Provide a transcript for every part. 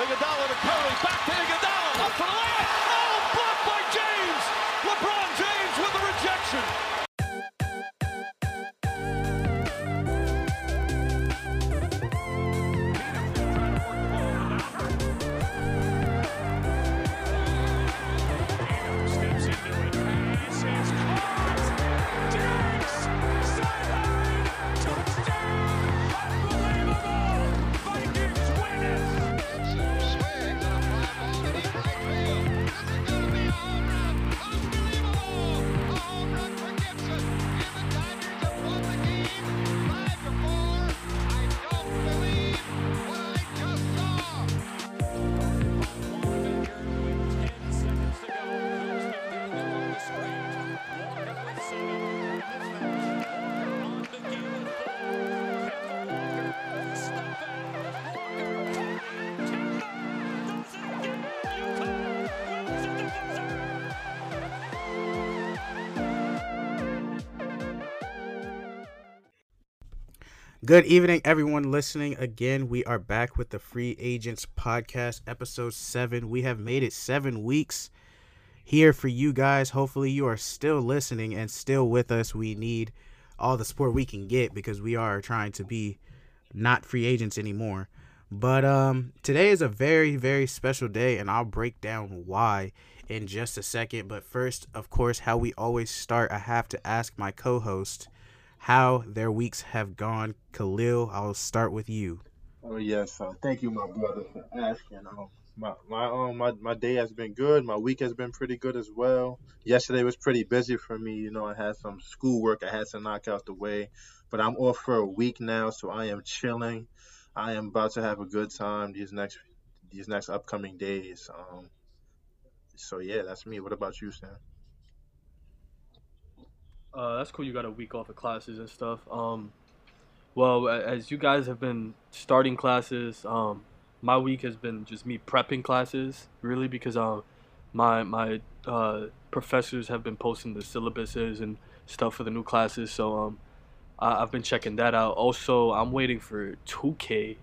Iguodala to Curry, back to Iguodala, up for the layup. Oh, blocked by James. LeBron Good evening, everyone listening. Again, we are back with the Free Agents Podcast, episode seven. We have made it seven weeks here for you guys. Hopefully, you are still listening and still with us. We need all the support we can get because we are trying to be not free agents anymore. But um, today is a very, very special day, and I'll break down why in just a second. But first, of course, how we always start, I have to ask my co host how their weeks have gone. Khalil, I'll start with you. Oh yes, uh, thank you, my brother, for asking. Um, my my um my, my day has been good. My week has been pretty good as well. Yesterday was pretty busy for me. You know, I had some schoolwork I had to knock out the way, but I'm off for a week now, so I am chilling. I am about to have a good time these next these next upcoming days. Um, so yeah, that's me. What about you, Sam? Uh, that's cool. You got a week off of classes and stuff. Um, well, as you guys have been starting classes, um, my week has been just me prepping classes, really, because um, my my uh, professors have been posting the syllabuses and stuff for the new classes. So um, I- I've been checking that out. Also, I'm waiting for 2K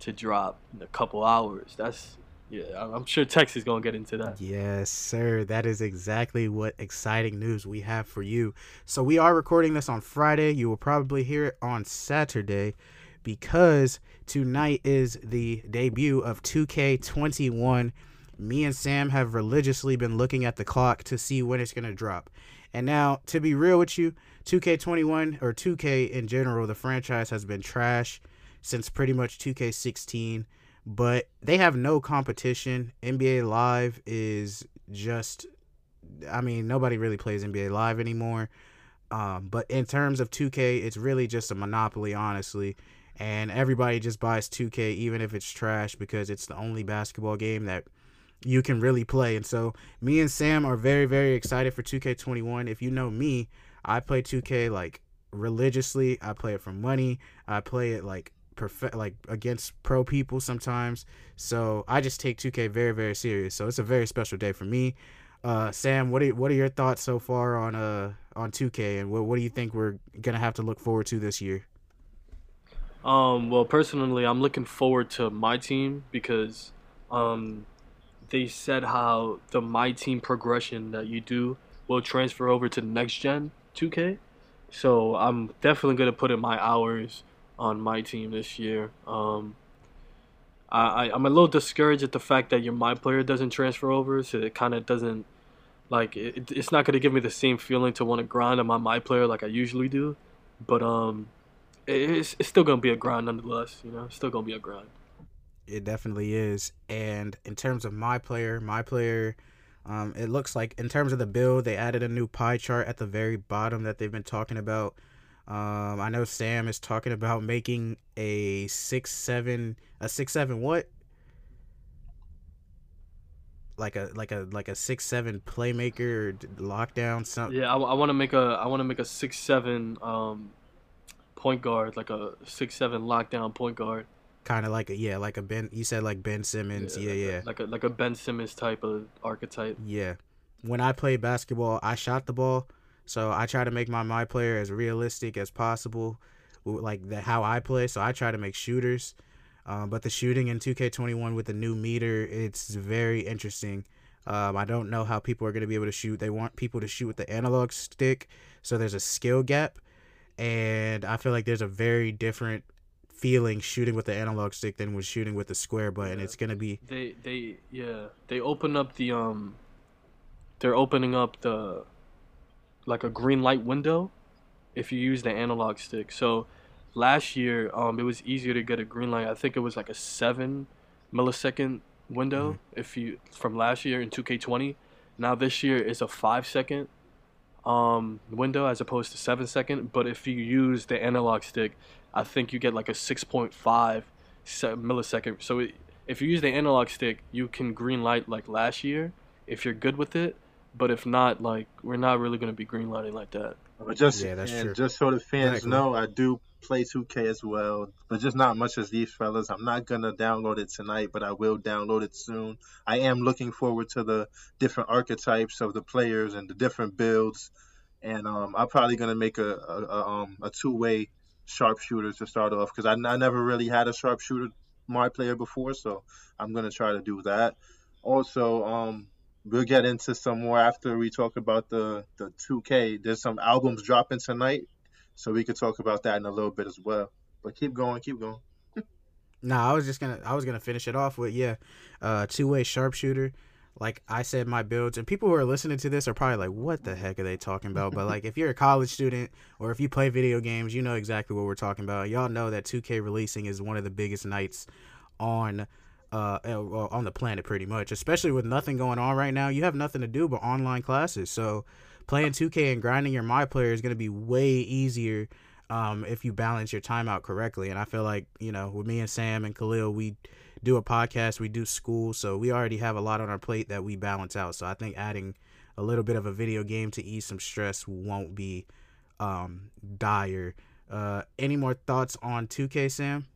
to drop in a couple hours. That's yeah. I'm- sure Tex is gonna get into that. Yes, sir. That is exactly what exciting news we have for you. So, we are recording this on Friday. You will probably hear it on Saturday because tonight is the debut of 2K21. Me and Sam have religiously been looking at the clock to see when it's going to drop. And now, to be real with you, 2K21 or 2K in general, the franchise has been trash since pretty much 2K16 but they have no competition. NBA Live is just I mean, nobody really plays NBA Live anymore. Um, but in terms of 2K, it's really just a monopoly, honestly. And everybody just buys 2K, even if it's trash, because it's the only basketball game that you can really play. And so, me and Sam are very, very excited for 2K21. If you know me, I play 2K like religiously. I play it for money. I play it like like against pro people sometimes. So i just take 2k very very serious. So it's a very special day for me. Uh sam what are what are your thoughts so far on uh on 2k and what, what do you think we're gonna have to look forward to this year? Um, well, personally, I'm looking forward to my team because um, they said how the my team progression that you do will transfer over to next gen 2K. So I'm definitely gonna put in my hours on my team this year. Um, I, I I'm a little discouraged at the fact that your my player doesn't transfer over, so it kind of doesn't like it, it's not gonna give me the same feeling to want to grind on my my player like I usually do. But um, it's, it's still gonna be a grind nonetheless. You know, it's still gonna be a grind. it definitely is and in terms of my player my player um it looks like in terms of the build they added a new pie chart at the very bottom that they've been talking about um i know sam is talking about making a six seven a six seven what like a like a like a six seven playmaker lockdown something Yeah, I, want to make a I want to make a six seven um point guard like a six seven lockdown point guard. kind of like a yeah like a ben you said like ben simmons yeah yeah, a, like a like a Ben Simmons type of archetype. Yeah. When I played basketball, I shot the ball, so I try to make my my player as realistic as possible, like the how I play. So I try to make shooters. Um, but the shooting in 2K21 with the new meter, it's very interesting. Um, I don't know how people are going to be able to shoot. They want people to shoot with the analog stick, so there's a skill gap, and I feel like there's a very different feeling shooting with the analog stick than with shooting with the square button. Yeah. It's going to be They they yeah they open up the um. They're opening up the, like a green light window, if you use the analog stick. So, last year um it was easier to get a green light. I think it was like a seven, millisecond window if you from last year in 2K20. Now this year is a five second, um window as opposed to seven second. But if you use the analog stick, I think you get like a six point five millisecond. So it, if you use the analog stick, you can green light like last year if you're good with it. But if not, like we're not really gonna be green lighting like that. But just Yeah, that's and true. just so the fans Exactly. know, I do play 2K as well, but just not much as these fellas. I'm not gonna download it tonight, but I will download it soon. I am looking forward to the different archetypes of the players and the different builds, and um, I'm probably gonna make a, a, a um a two way sharpshooter to start off because I, I never really had a sharpshooter my player before, so I'm gonna try to do that. Also, um, we'll get into some more after we talk about the the 2K. There's some albums dropping tonight, so we could talk about that in a little bit as well. But keep going, keep going. No, I was just gonna I was gonna finish it off with yeah, uh, two way sharpshooter. Like I said, my builds and people who are listening to this are probably like, "What the heck are they talking about?" But like, if you're a college student or if you play video games, you know exactly what we're talking about. Y'all know that 2K releasing is one of the biggest nights on uh uh, on the planet, pretty much. Especially with nothing going on right now, you have nothing to do but online classes. So playing 2K and grinding your my player is gonna be way easier um, if you balance your time out correctly. And I feel like, you know, with me and Sam and Khalil, we do a podcast, we do school, so we already have a lot on our plate that we balance out. So I think adding a little bit of a video game to ease some stress won't be um, dire. Uh, any more thoughts on 2K, Sam?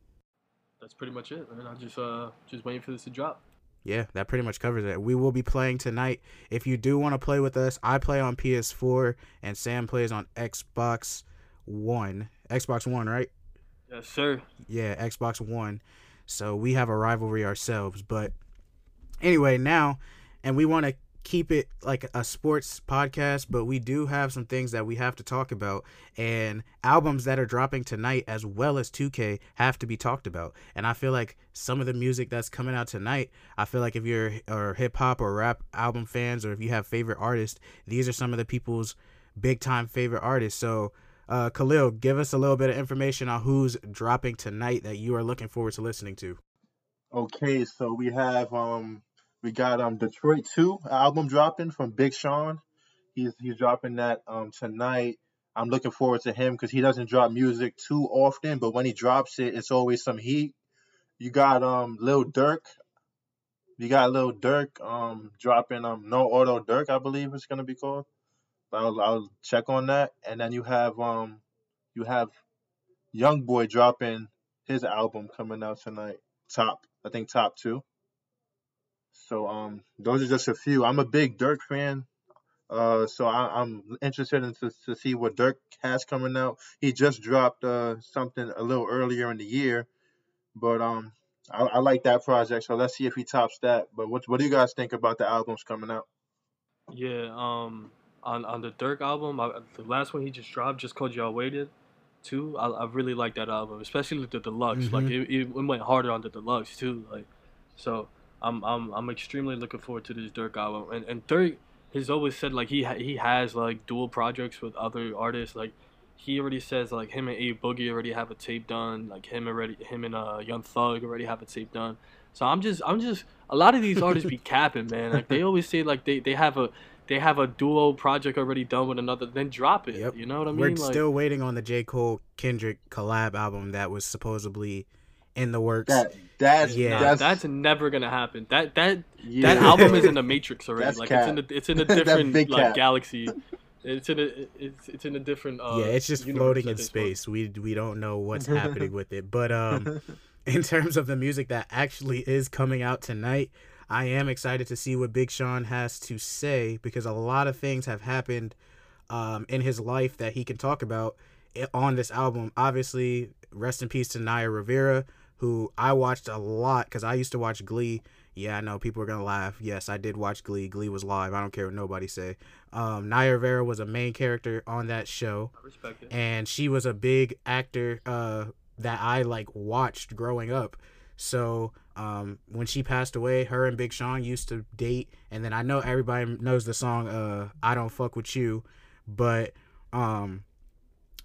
That's pretty much it. Man. I'm just uh just waiting for this to drop. Yeah, that pretty much covers it. We will be playing tonight. If you do want to play with us, I play on PS4 and Sam plays on Xbox One. Xbox One, right? Yes, sir. yeah, Xbox One. So we have a rivalry ourselves. But anyway, now, and we want to keep it like a sports podcast, but we do have some things that we have to talk about. And albums that are dropping tonight, as well as 2K, have to be talked about. And I feel like some of the music that's coming out tonight, I feel like if you're or hip hop or rap album fans, or if you have favorite artists, these are some of the people's big time favorite artists. So, uh, Khalil, give us a little bit of information on who's dropping tonight that you are looking forward to listening to. Okay, so we have um we got um Detroit 2 album dropping from Big Sean. He's he's dropping that um tonight. I'm looking forward to him because he doesn't drop music too often, but when he drops it, it's always some heat. You got um Lil Durk. You got Lil Durk um dropping um No Auto Durk, I believe it's gonna be called. I'll I'll check on that. And then you have um you have Young Boy dropping his album coming out tonight. Top, I think top two. So um, those are just a few. I'm a big Durk fan, uh, so I, I'm interested in to, to see what Durk has coming out. He just dropped uh something a little earlier in the year, but um, I, I like that project. So let's see if he tops that. But what what do you guys think about the albums coming out? Yeah. Um. On on the Durk album, I, the last one he just dropped, just called y'all waited. Too. I, I really like that album, especially the deluxe. Like Mhm. it, it went harder on the deluxe too. Like, so I'm I'm I'm extremely looking forward to this Durk album. And and Durk has always said like he ha- he has like dual projects with other artists. Like he already says like him and A Boogie already have a tape done. Like him already him and uh Young Thug already have a tape done. So I'm just I'm just a lot of these artists be capping, man. Like they always say like they, they have a they have a duo project already done with another, then drop it. Yep. You know what I mean? We're like, still waiting on the J. Cole Kendrick collab album that was supposedly in the works. That that's Yeah. That's, that's, never gonna happen. That that yeah. that album is in the Matrix already. That's like cap. it's in a it's in a different like cap. galaxy. It's in a it's it's in a different uh yeah, it's just floating in this point. space. We we don't know what's happening with it. But um in terms of the music that actually is coming out tonight, I am excited to see what Big Sean has to say because a lot of things have happened um, in his life that he can talk about on this album. Obviously, rest in peace to Naya Rivera, who I watched a lot because I used to watch Glee. Yeah, I know people are gonna laugh. Yes, I did watch Glee. Glee was live. I don't care what nobody say. Um, Naya Rivera was a main character on that show, I respect it. and she was a big actor uh, that I like watched growing up. So um, when she passed away, her and Big Sean used to date, and then I know everybody knows the song uh, "I Don't Fuck with You," but um,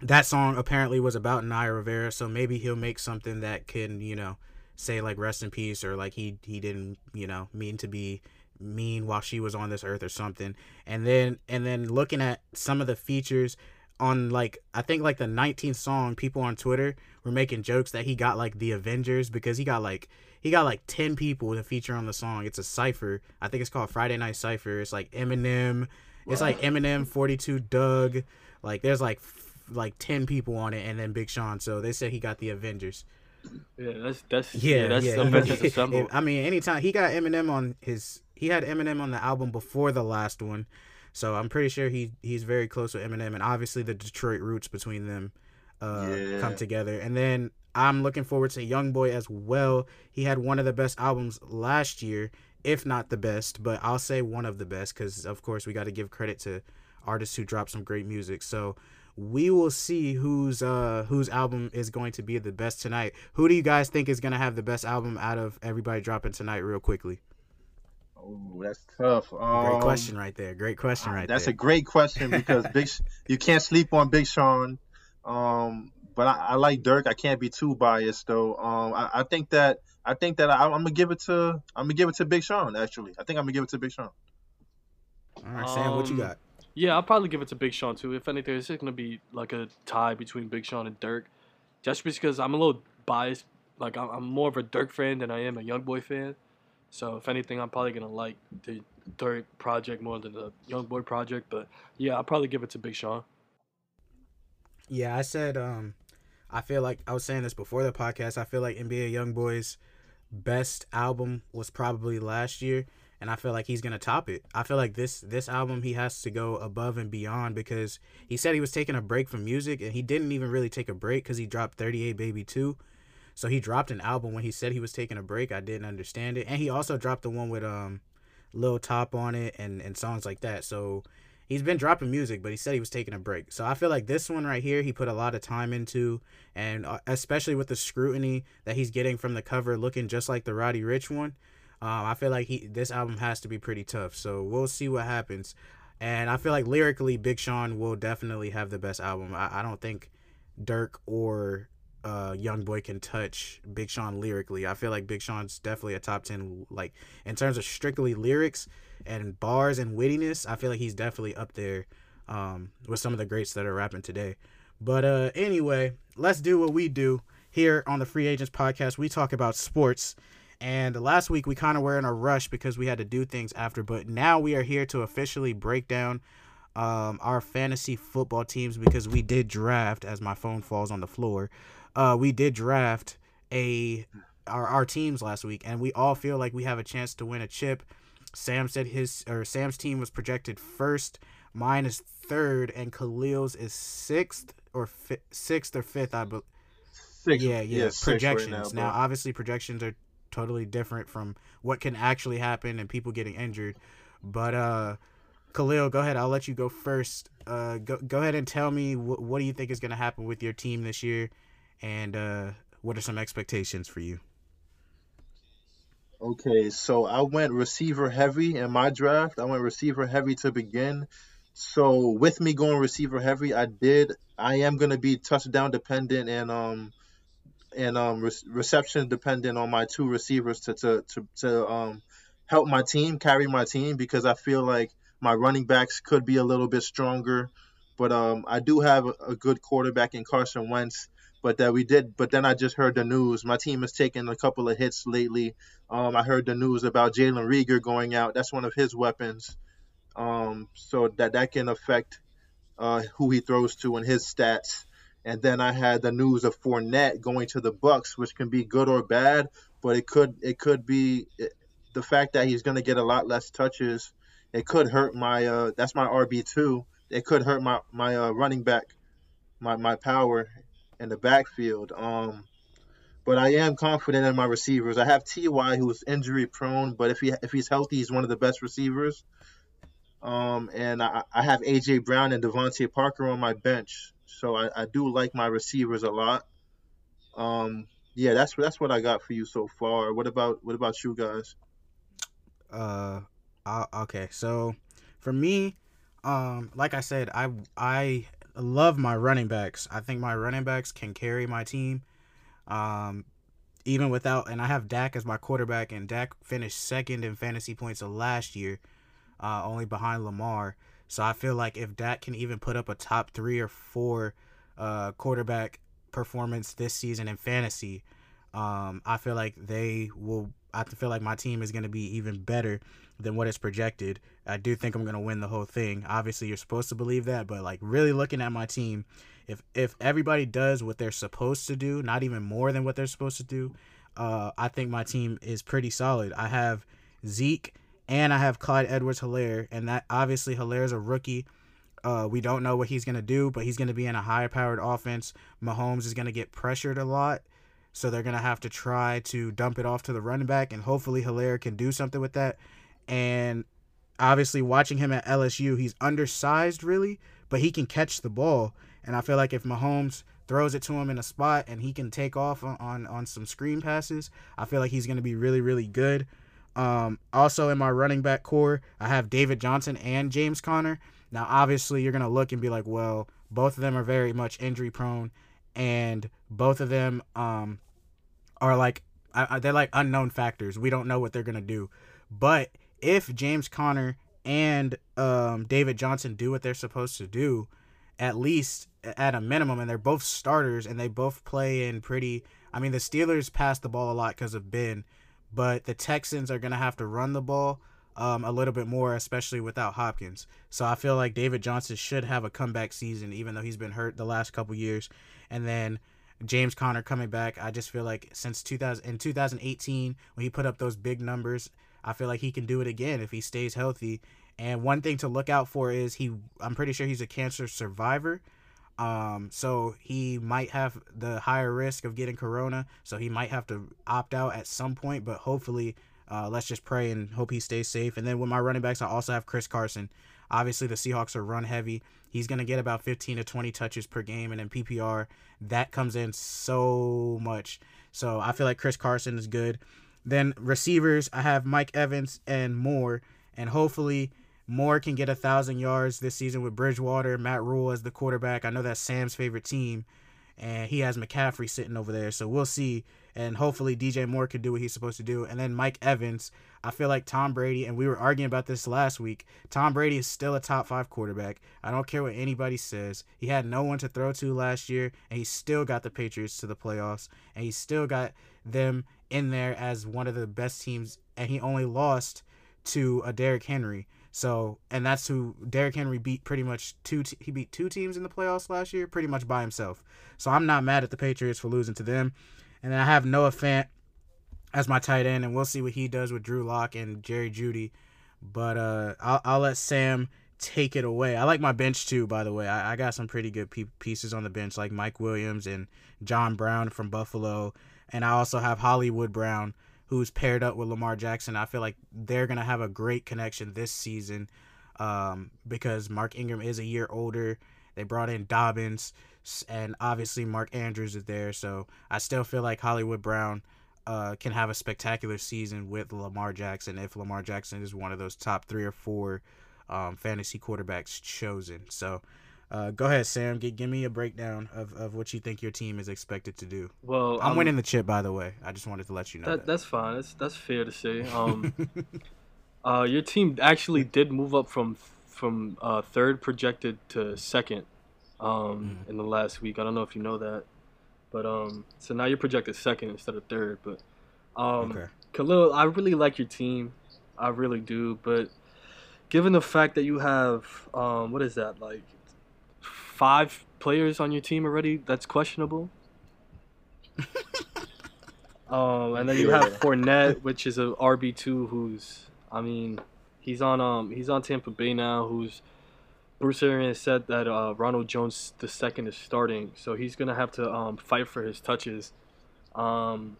that song apparently was about Naya Rivera. So maybe he'll make something that can you know say like rest in peace or like he he didn't you know mean to be mean while she was on this earth or something and then and then looking at some of the features on like I think like the 19th song, people on Twitter were making jokes that he got like the Avengers because he got like he got like 10 people to feature on the song. It's a cipher. I think it's called Friday Night Cipher. It's like Eminem. It's like Eminem, 42 Dugg. Like there's like like 10 people on it and then Big Sean. So they said he got the Avengers. Yeah, that's that's Yeah, yeah, that's yeah. Avengers Assemble. I mean, anytime he got Eminem on his, he had Eminem on the album before the last one, so I'm pretty sure he he's very close with Eminem, and obviously the Detroit roots between them uh, Yeah. come together. And then I'm looking forward to YoungBoy as well. He had one of the best albums last year, if not the best, but I'll say one of the best because of course we got to give credit to artists who drop some great music. So we will see whose uh whose album is going to be the best tonight. Who do you guys think is gonna have the best album out of everybody dropping tonight? Real quickly. Oh, that's tough. Um, Great question right there. Great question right That's there. That's a great question because Big you can't sleep on Big Sean. Um, but I, I like Durk. I can't be too biased though. Um, I, I think that I think that I, I'm gonna give it to I'm gonna give it to Big Sean. Actually, I think I'm gonna give it to Big Sean. All right, Sam, what you Um, got? Yeah, I'll probably give it to Big Sean too. If anything, it's just gonna be like a tie between Big Sean and Durk, just because I'm a little biased. Like I'm, I'm more of a Durk fan than I am a YoungBoy fan. So if anything, I'm probably gonna like the Durk project more than the YoungBoy project. But yeah, I'll probably give it to Big Sean. Yeah, I said um I feel like I was saying this before the podcast. I feel like NBA YoungBoy's best album was probably last year and I feel like he's to top it. I feel like this this album he has to go above and beyond because he said he was taking a break from music and he didn't even really take a break cuz he dropped 38 Baby 2. So he dropped an album when he said he was taking a break. I didn't understand it. And he also dropped the one with um Lil Top on it and and songs like that. So he's been dropping music, but he said he was taking a break. So I feel like this one right here, he put a lot of time into, and uh, especially with the scrutiny that he's getting from the cover, looking just like the Roddy Ricch one. Um, I feel like he this album has to be pretty tough. So we'll see what happens. And I feel like lyrically, Big Sean will definitely have the best album. I, I don't think Durk or uh, Young Boy can touch Big Sean lyrically. I feel like Big Sean's definitely a top ten. Like in terms of strictly lyrics and bars and wittiness, I feel like he's definitely up there um, with some of the greats that are rapping today. But uh, anyway, let's do what we do here on the Free Agents Podcast. We talk about sports. And last week we kind of were in a rush because we had to do things after, but now we are here to officially break down um, our fantasy football teams because we did draft. As my phone falls on the floor, uh, we did draft a our, our teams last week, and we all feel like we have a chance to win a chip. Sam said his or Sam's team was projected first. Mine is third, and Khalil's is sixth or fi- sixth or fifth. I believe. Six, Yeah, yeah. six right projections. now, now, obviously, projections are totally different from what can actually happen and people getting injured. But uh, Khalil, go ahead. I'll let you go first. Uh, go go ahead and tell me what what do you think is going to happen with your team this year, and uh, what are some expectations for you? Okay, so I went receiver heavy in my draft. I went receiver heavy to begin. So with me going receiver heavy, I did. I am gonna be touchdown dependent and um and um re- reception dependent on my two receivers to to to, to um help my team carry my team because I feel like my running backs could be a little bit stronger. But um I do have a, a good quarterback in Carson Wentz. But that we did. But then I just heard the news. My team has taken a couple of hits lately. Um, I heard the news about Jalen Reagor going out. That's one of his weapons. Um, so that that can affect uh, who he throws to and his stats. And then I had the news of Fournette going to the Bucks, which can be good or bad, but it could it could be the fact that he's going to get a lot less touches. It could hurt my uh, that's my RB two. It could hurt my my uh, running back, my my power in the backfield. Um, but I am confident in my receivers. I have Ty who's injury prone, but if he if he's healthy, he's one of the best receivers. Um, and I, I have AJ Brown and DeVante Parker on my bench, so I, I do like my receivers a lot. Um, yeah, that's that's what I got for you so far. What about what about you guys? Uh, okay. So for me, um, like I said, I I love my running backs. I think my running backs can carry my team. Um, even without, and I have Dak as my quarterback, and Dak finished second in fantasy points last year, uh, only behind Lamar. So I feel like if Dak can even put up a top three or four uh, quarterback performance this season in fantasy, um, I feel like they will. I feel like my team is going to be even better than what is projected. I do think I'm going to win the whole thing. Obviously, you're supposed to believe that, but like really looking at my team, if if everybody does what they're supposed to do, not even more than what they're supposed to do, uh, I think my team is pretty solid. I have Zeke and I have Clyde Edwards Helaire, and that obviously Helaire's a rookie. Uh, we don't know what he's gonna do, but he's gonna be in a high powered offense. Mahomes is gonna get pressured a lot, so they're gonna have to try to dump it off to the running back, and hopefully Helaire can do something with that. And obviously, watching him at LSU, he's undersized really, but he can catch the ball. And I feel like if Mahomes throws it to him in a spot and he can take off on on, on some screen passes, I feel like he's gonna be really really good. Um, also in my running back core, I have David Johnson and James Conner. Now, obviously, you're gonna look and be like, well, both of them are very much injury prone, and both of them um are like I, they're like unknown factors. We don't know what they're gonna do. But if James Conner and um, David Johnson do what they're supposed to do, at least at a minimum, and they're both starters and they both play in pretty. I mean, the Steelers pass the ball a lot because of Ben, but the Texans are gonna have to run the ball um, a little bit more, especially without Hopkins. So I feel like David Johnson should have a comeback season, even though he's been hurt the last couple years. And then James Conner coming back, I just feel like since 2000 in 2018 when he put up those big numbers, I feel like he can do it again if he stays healthy. And one thing to look out for is he I'm pretty sure he's a cancer survivor. Um, so he might have the higher risk of getting corona, so he might have to opt out at some point, but hopefully uh, let's just pray and hope he stays safe. And then with my running backs, I also have Chris Carson. Obviously, the Seahawks are run heavy. He's going to get about 15 to 20 touches per game. And in PPR, that comes in so much. So I feel like Chris Carson is good. Then receivers, I have Mike Evans and Moore. And hopefully, Moore can get a thousand yards this season with Bridgewater, Matt Rhule as the quarterback. I know that's Sam's favorite team, and he has McCaffrey sitting over there. So we'll see. And hopefully DJ Moore can do what he's supposed to do. And then Mike Evans, I feel like Tom Brady, and we were arguing about this last week. Tom Brady is still a top five quarterback. I don't care what anybody says. He had no one to throw to last year, and he still got the Patriots to the playoffs, and he still got them in there as one of the best teams, and he only lost to a Derrick Henry. So, and that's who Derrick Henry beat pretty much two. Te- he beat two teams in the playoffs last year, pretty much by himself. So I'm not mad at the Patriots for losing to them. And then I have Noah Fant as my tight end, and we'll see what he does with Drew Lock and Jerry Jeudy. But uh, I'll, I'll let Sam take it away. I like my bench too, by the way. I, I got some pretty good pe- pieces on the bench, like Mike Williams and John Brown from Buffalo. And I also have Hollywood Brown, who's paired up with Lamar Jackson. I feel like they're going to have a great connection this season um, because Mark Ingram is a year older. They brought in Dobbins, and obviously Mark Andrews is there. So I still feel like Hollywood Brown uh, can have a spectacular season with Lamar Jackson if Lamar Jackson is one of those top three or four um, fantasy quarterbacks chosen. So uh, go ahead, Sam. G- give me a breakdown of, of what you think your team is expected to do. Well, I'm winning the chip, by the way. I just wanted to let you know That, that. that's fine. That's that's fair to say. Um, uh, your team actually did move up from from uh, third projected to second um, in the last week. I don't know if you know that, but um, so now you're projected second instead of third. But um, Okay. Khalil, I really like your team. I really do. But given the fact that you have um, what is that like five players on your team already, that's questionable. Um, and then you have. Fournette, which is a RB two, who's I mean, he's on um he's on Tampa Bay now. Who's Bruce Arians said that uh, Ronald Jones the second is starting, so he's gonna have to um fight for his touches. Um,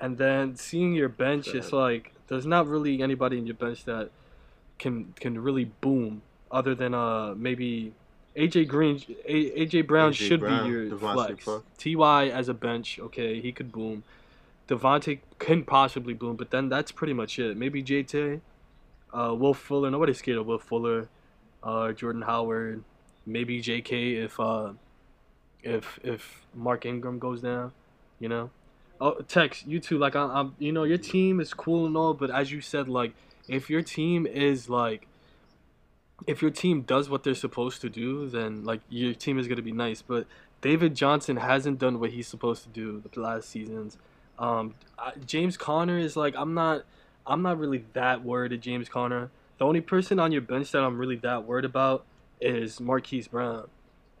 and then seeing your bench, it's like there's not really anybody in your bench that can can really boom other than uh maybe AJ Green, A, AJ Brown A.J. should Brown, be your DeVante flex. Ty as a bench, okay, he could boom. DeVante can possibly boom, but then that's pretty much it. Maybe JT, uh, Will Fuller. Nobody's scared of Will Fuller, uh, Jordan Howard, maybe JK if uh, if if Mark Ingram goes down, you know. Oh, Tex, you too. Like I, I'm, you know, your team is cool and all, but as you said, like if your team is like, if your team does what they're supposed to do, then like your team is gonna be nice. But David Johnson hasn't done what he's supposed to do the last seasons. Um, I, James Conner is like I'm not, I'm not really that worried at James Conner. The only person on your bench that I'm really that worried about is Marquise Brown,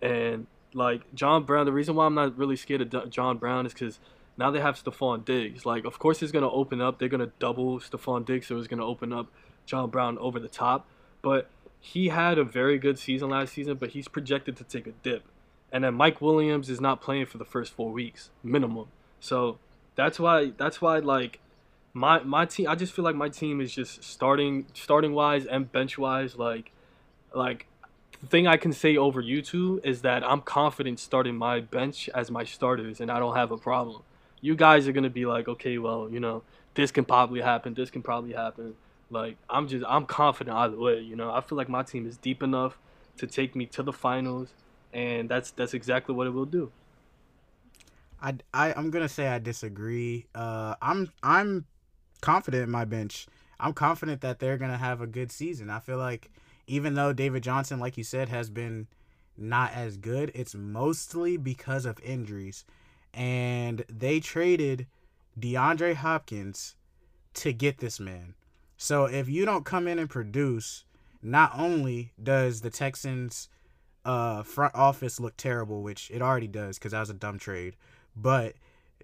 and like John Brown. The reason why I'm not really scared of John Brown is because now they have Stefon Diggs. Like, of course, it's gonna open up. They're gonna double Stefon Diggs, so it's gonna open up John Brown over the top. But he had a very good season last season, but he's projected to take a dip. And then Mike Williams is not playing for the first four weeks minimum. So that's why that's why like my my team. I just feel like my team is just starting starting wise and bench wise. Like like the thing I can say over you two is that I'm confident starting my bench as my starters, and I don't have a problem. You guys are gonna be like, okay, well, you know, this can probably happen. This can probably happen. Like I'm just I'm confident either way. You know, I feel like my team is deep enough to take me to the finals, and that's that's exactly what it will do. I, I I'm gonna say I disagree. Uh, I'm I'm confident in my bench. I'm confident that they're gonna have a good season. I feel like even though David Johnson, like you said, has been not as good, it's mostly because of injuries. And they traded DeAndre Hopkins to get this man. So if you don't come in and produce, not only does the Texans uh front office look terrible, which it already does because that was a dumb trade, but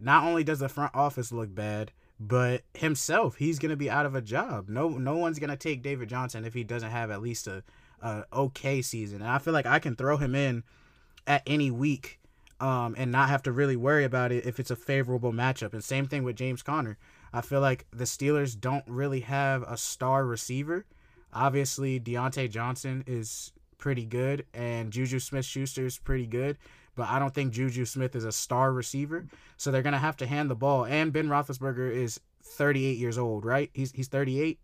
not only does the front office look bad, but himself, he's gonna be out of a job. No, no one's gonna take David Johnson if he doesn't have at least a, a okay season. And I feel like I can throw him in at any week, um, and not have to really worry about it if it's a favorable matchup. And same thing with James Conner. I feel like the Steelers don't really have a star receiver. Obviously, Diontae Johnson is pretty good, and Juju Smith Schuster is pretty good but I don't think Juju Smith is a star receiver. So they're gonna have to hand the ball. And Ben Roethlisberger is 38 years old, right? He's he's 38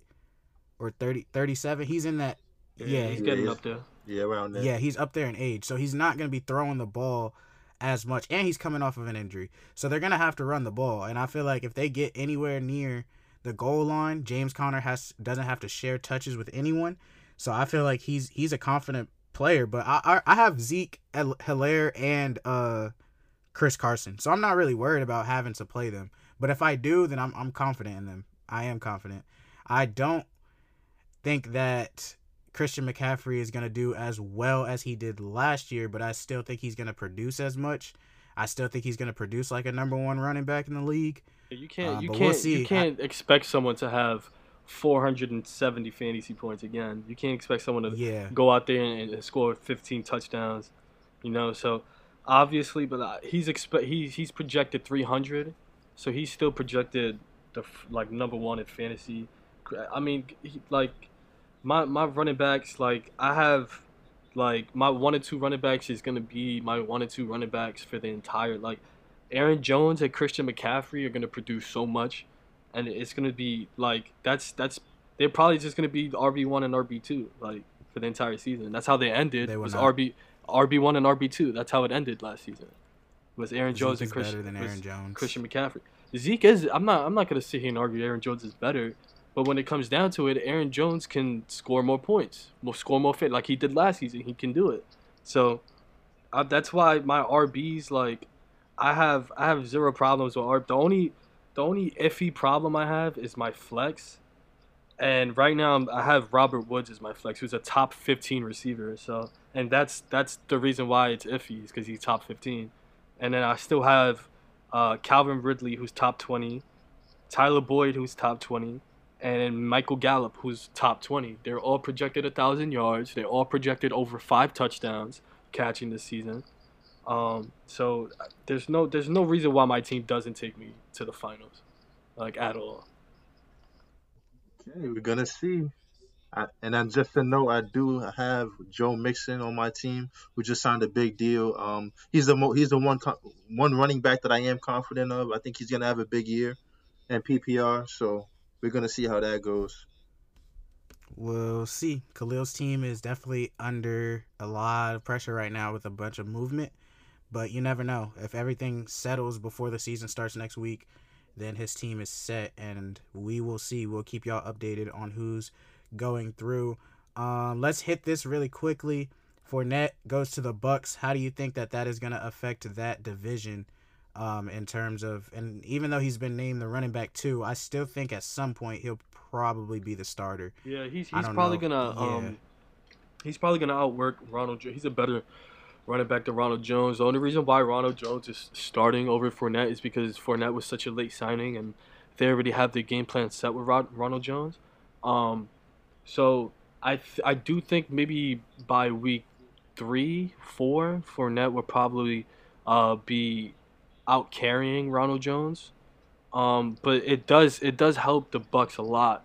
or 30 37. He's in that. Yeah, he's getting he's- up there. Yeah, around there. yeah, he's up there in age, so he's not gonna be throwing the ball as much, and he's coming off of an injury, so they're gonna have to run the ball. And I feel like if they get anywhere near the goal line, James Conner has doesn't have to share touches with anyone. So I feel like he's he's a confident player. But I I, I have Zeke Helaire and uh Chris Carson, so I'm not really worried about having to play them. But if I do, then I'm I'm confident in them. I am confident. I don't think that Christian McCaffrey is going to do as well as he did last year, but I still think he's going to produce as much. I still think he's going to produce like a number one running back in the league. You can't Uh, you can't we'll see. you can't expect someone to have 470 fantasy points again. You can't expect someone to Yeah. go out there and, and score 15 touchdowns, you know. So obviously, but uh, he's expect he's he's projected 300, so he's still projected the like number one in fantasy. I mean, he, like my my running backs, like I have like my one or two running backs is gonna be my one or two running backs for the entire like Aaron Jones and Christian McCaffrey are gonna produce so much, and it's gonna be like that's that's they're probably just gonna be RB one and RB two like for the entire season. That's how they ended. They was not. RB RB one and RB two. That's how it ended last season. Was Aaron Jones Zeke and is Christian better than Aaron Jones. Christian McCaffrey. Zeke is. I'm not. I'm not gonna sit here and argue Aaron Jones is better. But when it comes down to it, Aaron Jones can score more points, more score more fit, like he did last season. He can do it. So that's why my RBs like I have I have zero problems with RB. The only the only iffy problem I have is my flex. And right now I'm, I have Robert Woods as my flex, who's a top 15 receiver. So and that's that's the reason why it's iffy is because he's top 15. And then I still have uh, Calvin Ridley, who's top 20, Tyler Boyd, who's top 20, and Michael Gallup, who's top 20. They're all projected a thousand yards. They're all projected over five touchdowns catching this season. Um, so uh, there's no there's no reason why my team doesn't take me to the finals, like at all. Okay, we're gonna see. I, and then just to note, I do have Joe Mixon on my team, who just signed a big deal. Um, he's the mo- he's the one co- one running back that I am confident of. I think he's gonna have a big year and PPR. So we're gonna see how that goes. We'll see. Khalil's team is definitely under a lot of pressure right now with a bunch of movement, but you never know. If everything settles before the season starts next week, then his team is set, and we will see. We'll keep y'all updated on who's going through. Um, let's hit this really quickly. Fournette goes to the Bucks. How do you think that that is going to affect that division? Um, in terms of, and even though he's been named the running back too, I still think at some point he'll probably be the starter. Yeah, he's he's probably know. gonna Yeah. um he's probably gonna outwork Ronald. He's a better running back than Ronald Jones. The only reason why Ronald Jones is starting over Fournette is because Fournette was such a late signing, and they already have the game plan set with Rod- Ronald Jones. Um, so I th- I do think maybe by week three, four, Fournette will probably uh be out carrying Ronald Jones. Um, but it does it does help the Bucks a lot.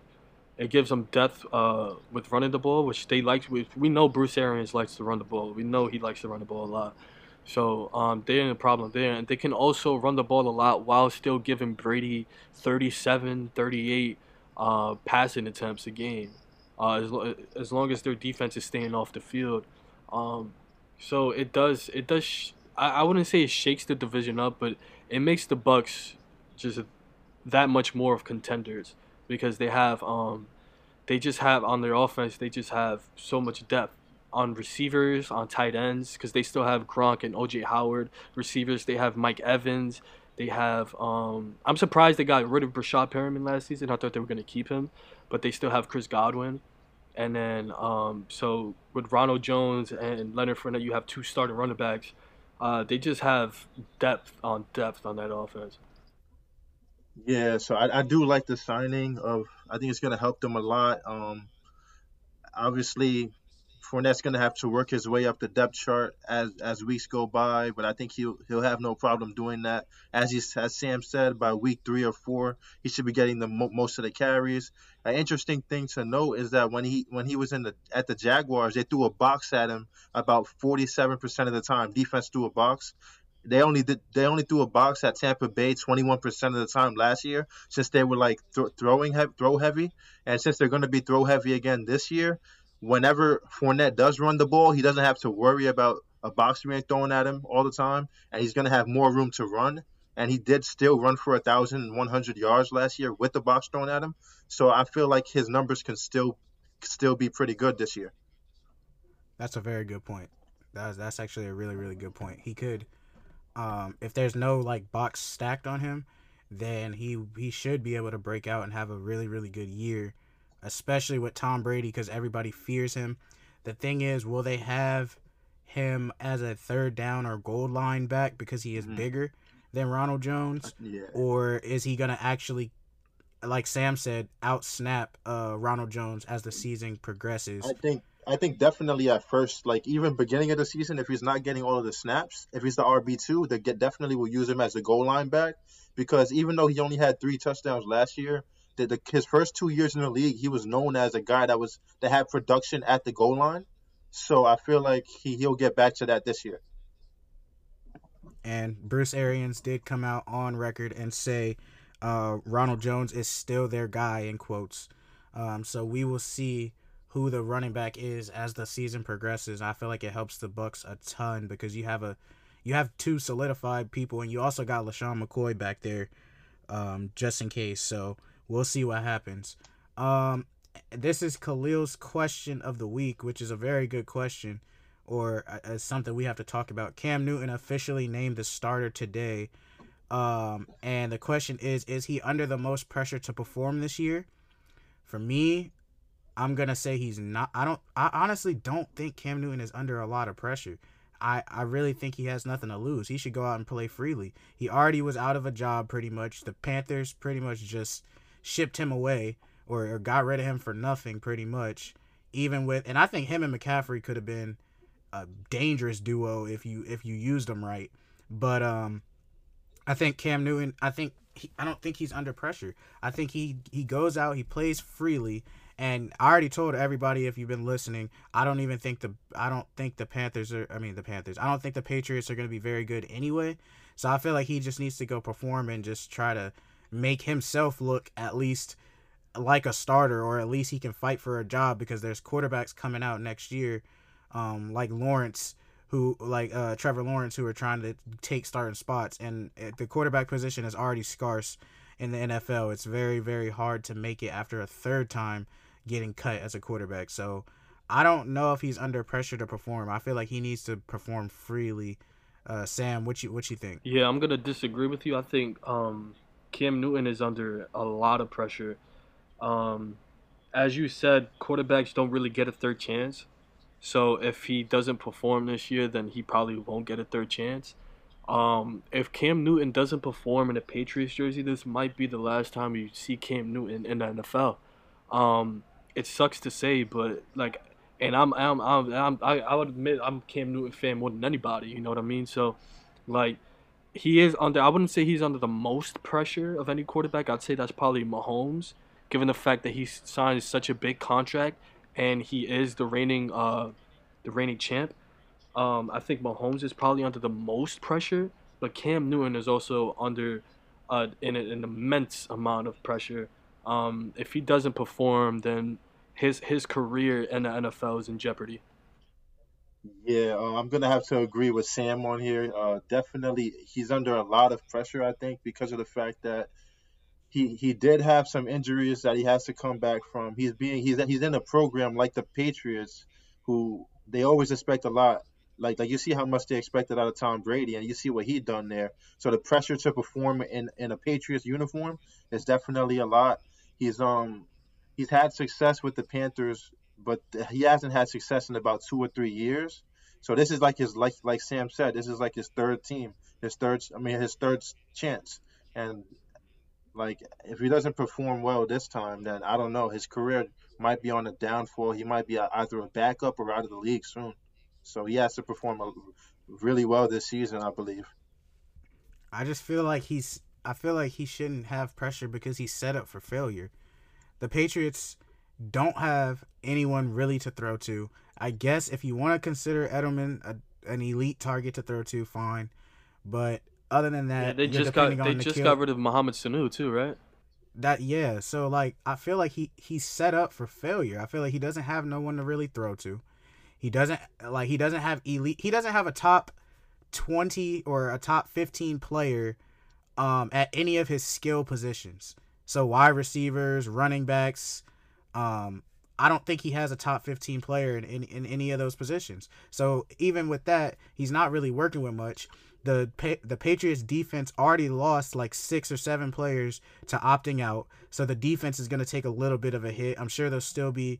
It gives them depth uh, with running the ball, which they like. We, we know Bruce Arians likes to run the ball. We know he likes to run the ball a lot. So um, they're in a problem there. And they can also run the ball a lot while still giving Brady 37, 38 uh, passing attempts a game, uh, as, lo- as long as their defense is staying off the field. Um, so it does it does. I, I wouldn't say it shakes the division up, but it makes the Bucks just that much more of contenders because they have um they just have on their offense they just have so much depth on receivers on tight ends because they still have Gronk and OJ Howard receivers. They have Mike Evans. They have um I'm surprised they got rid of Breshad Perriman last season. I thought they were going to keep him but they still have Chris Godwin. And then um so with Ronald Jones and Leonard Fournette you have two starting running backs uh they just have depth on depth on that offense Yeah, so I, I do like the signing of. I think it's going to help them a lot. Um, obviously, Fournette's going to have to work his way up the depth chart as as weeks go by, but I think he'll he'll have no problem doing that. As he as Sam said, by week three or four, he should be getting the mo- most of the carries. An interesting thing to note is that when he when he was in the at the Jaguars, they threw a box at him about forty seven percent of the time. Defense threw a box. They only did. They only threw a box at Tampa Bay 21% of the time last year, since they were like th- throwing he- throw heavy, and since they're going to be throw heavy again this year. Whenever Fournette does run the ball, he doesn't have to worry about a box being thrown at him all the time, and he's going to have more room to run. And he did still run for a thousand one hundred yards last year with the box thrown at him. So I feel like his numbers can still still be pretty good this year. That's a very good point. That's that's actually a really really good point. He could, um, if there's no like box stacked on him, then he he should be able to break out and have a really really good year, especially with Tom Brady because everybody fears him. The thing is, will they have him as a third down or goal line back because he is Mhm. bigger than Ronald Jones, Yeah. or is he gonna actually? Like Sam said, out snap uh, Ronald Jones as the season progresses. I think I think definitely at first, like even beginning of the season, if he's not getting all of the snaps, if he's the RB two, they get definitely will use him as a goal line back because even though he only had three touchdowns last year, the, the his first two years in the league, he was known as a guy that was that had production at the goal line. So I feel like he he'll get back to that this year. and Bruce Arians did come out on record and say uh, Ronald Jones is still their guy in quotes. Um, so we will see who the running back is as the season progresses. I feel like it helps the Bucks a ton because you have a you have two solidified people and you also got LeSean McCoy back there um, just in case. So we'll see what happens. Um, this is Khalil's question of the week, which is a very good question or uh, something we have to talk about. Cam Newton officially named the starter today. Um, and the question is is he under the most pressure to perform this year? For me, I'm going to say he's not I don't I honestly don't think Cam Newton is under a lot of pressure. I, I really think he has nothing to lose. He should go out and play freely. He already was out of a job pretty much. The Panthers pretty much just shipped him away or, or got rid of him for nothing pretty much. Even with and I think him and McCaffrey could have been a dangerous duo if you if you used them right. But um, I think Cam Newton. I think he, I don't think he's under pressure. I think he he goes out, he plays freely, and I already told everybody if you've been listening, I don't even think the I don't think the Panthers are. I mean the Panthers. I don't think the Patriots are going to be very good anyway. So I feel like he just needs to go perform and just try to make himself look at least like a starter, or at least he can fight for a job because there's quarterbacks coming out next year, um, like Lawrence who like uh, Trevor Lawrence, who are trying to take starting spots, and uh, the quarterback position is already scarce in the NFL. It's very very hard to make it after a third time getting cut as a quarterback. So I don't know if he's under pressure to perform. I feel like he needs to perform freely. Uh, Sam, what you what you think? Yeah, I'm gonna disagree with you. I think um, Cam Newton is under a lot of pressure. Um, as you said, quarterbacks don't really get a third chance. So if he doesn't perform this year, then he probably won't get a third chance. Um, if Cam Newton doesn't perform in a Patriots jersey, this might be the last time you see Cam Newton in the NFL. Um, it sucks to say, but like, and I'm, I'm, I'm, I'm I, I would admit I'm Cam Newton fan more than anybody. You know what I mean? So, like, he is under. I wouldn't say he's under the most pressure of any quarterback. I'd say that's probably Mahomes, given the fact that he signed such a big contract and he is the reigning uh the reigning champ. Um, I think Mahomes is probably under the most pressure, but Cam Newton is also under uh, in a, an immense amount of pressure. Um, if he doesn't perform, then his his career in the NFL is in jeopardy. Yeah, uh, I'm gonna have to agree with Sam on here. Uh, definitely, he's under a lot of pressure. I think because of the fact that he he did have some injuries that he has to come back from. He's being he's he's in a program like the Patriots, who they always expect a lot. Like like you see how much they expected out of Tom Brady, and you see what he done there. So the pressure to perform in in a Patriots uniform is definitely a lot. He's um he's had success with the Panthers, but he hasn't had success in about two or three years. So this is like his like like Sam said, this is like his third team, his third I mean his third chance, and like if he doesn't perform well this time, then I don't know. His career might be on a downfall. He might be either a backup or out of the league soon. So he has to perform really well this season, I believe. I just feel like he's. I feel like he shouldn't have pressure because he's set up for failure. The Patriots don't have anyone really to throw to. I guess if you want to consider Edelman a, an elite target to throw to, fine. But other than that, yeah, they just got they just kill, got rid of Mohamed Sanu too, right? That yeah, so like I feel like he he's set up for failure. I feel like he doesn't have no one to really throw to. He doesn't like he doesn't have elite. He doesn't have a top twenty or a top fifteen player um at any of his skill positions. So wide receivers, running backs, um, I don't think he has a top 15 player in, in, in any of those positions. So even with that, he's not really working with much the the Patriots defense already lost like six or seven players to opting out, so the defense is going to take a little bit of a hit. I'm sure there'll still be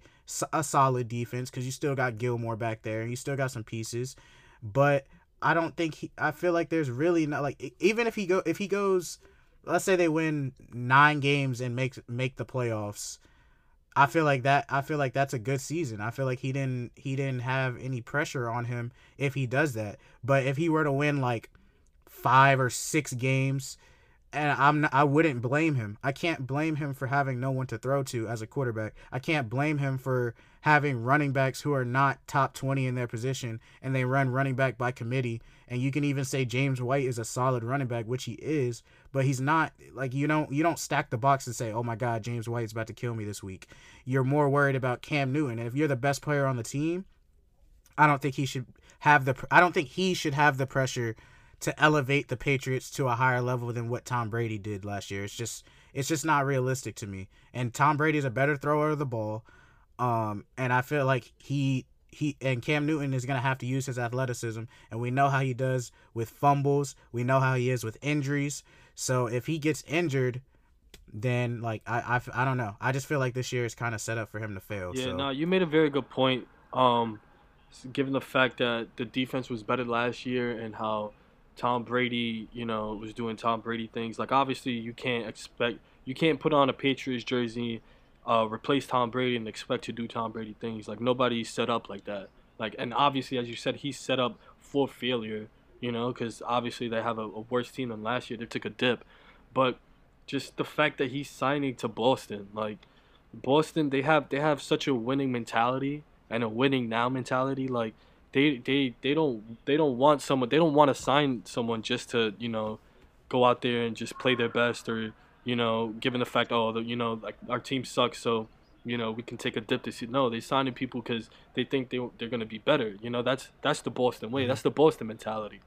a solid defense because you still got Gilmore back there and you still got some pieces, but I don't think he. I feel like there's really not like even if he go if he goes, let's say they win nine games and make make the playoffs. I feel like that I feel like that's a good season. I feel like he didn't he didn't have any pressure on him if he does that. But if he were to win like 5 or 6 games and I'm I wouldn't blame him. I can't blame him for having no one to throw to as a quarterback. I can't blame him for having running backs who are not top 20 in their position and they run running back by committee. And you can even say James White is a solid running back, which he is, but he's not like you don't you don't stack the box and say, "Oh my god, James White's about to kill me this week." You're more worried about Cam Newton. And if you're the best player on the team, I don't think he should have the I don't think he should have the pressure to elevate the Patriots to a higher level than what Tom Brady did last year. It's just it's just not realistic to me. And Tom Brady is a better thrower of the ball. Um, and I feel like he he and Cam Newton is gonna have to use his athleticism, and we know how he does with fumbles. We know how he is with injuries. So if he gets injured, then like I I, I don't know. I just feel like this year is kind of set up for him to fail. Yeah, so. no, you made a very good point. Um, given the fact that the defense was better last year and how Tom Brady, you know, was doing Tom Brady things. Like obviously, you can't expect you can't put on a Patriots jersey, uh, replace Tom Brady and expect to do Tom Brady things. Like nobody's set up like that. Like, and obviously, as you said, he's set up for failure. You know, because obviously they have a, a worse team than last year. They took a dip, but just the fact that he's signing to Boston, like Boston, they have they have such a winning mentality and a winning now mentality. Like they they they don't they don't want someone they don't want to sign someone just to you know go out there and just play their best or you know given the fact oh the, you know like our team sucks so you know we can take a dip this year. No, they signing people because they think they they're gonna be better. You know that's that's the Boston way. Mm-hmm. That's the Boston mentality.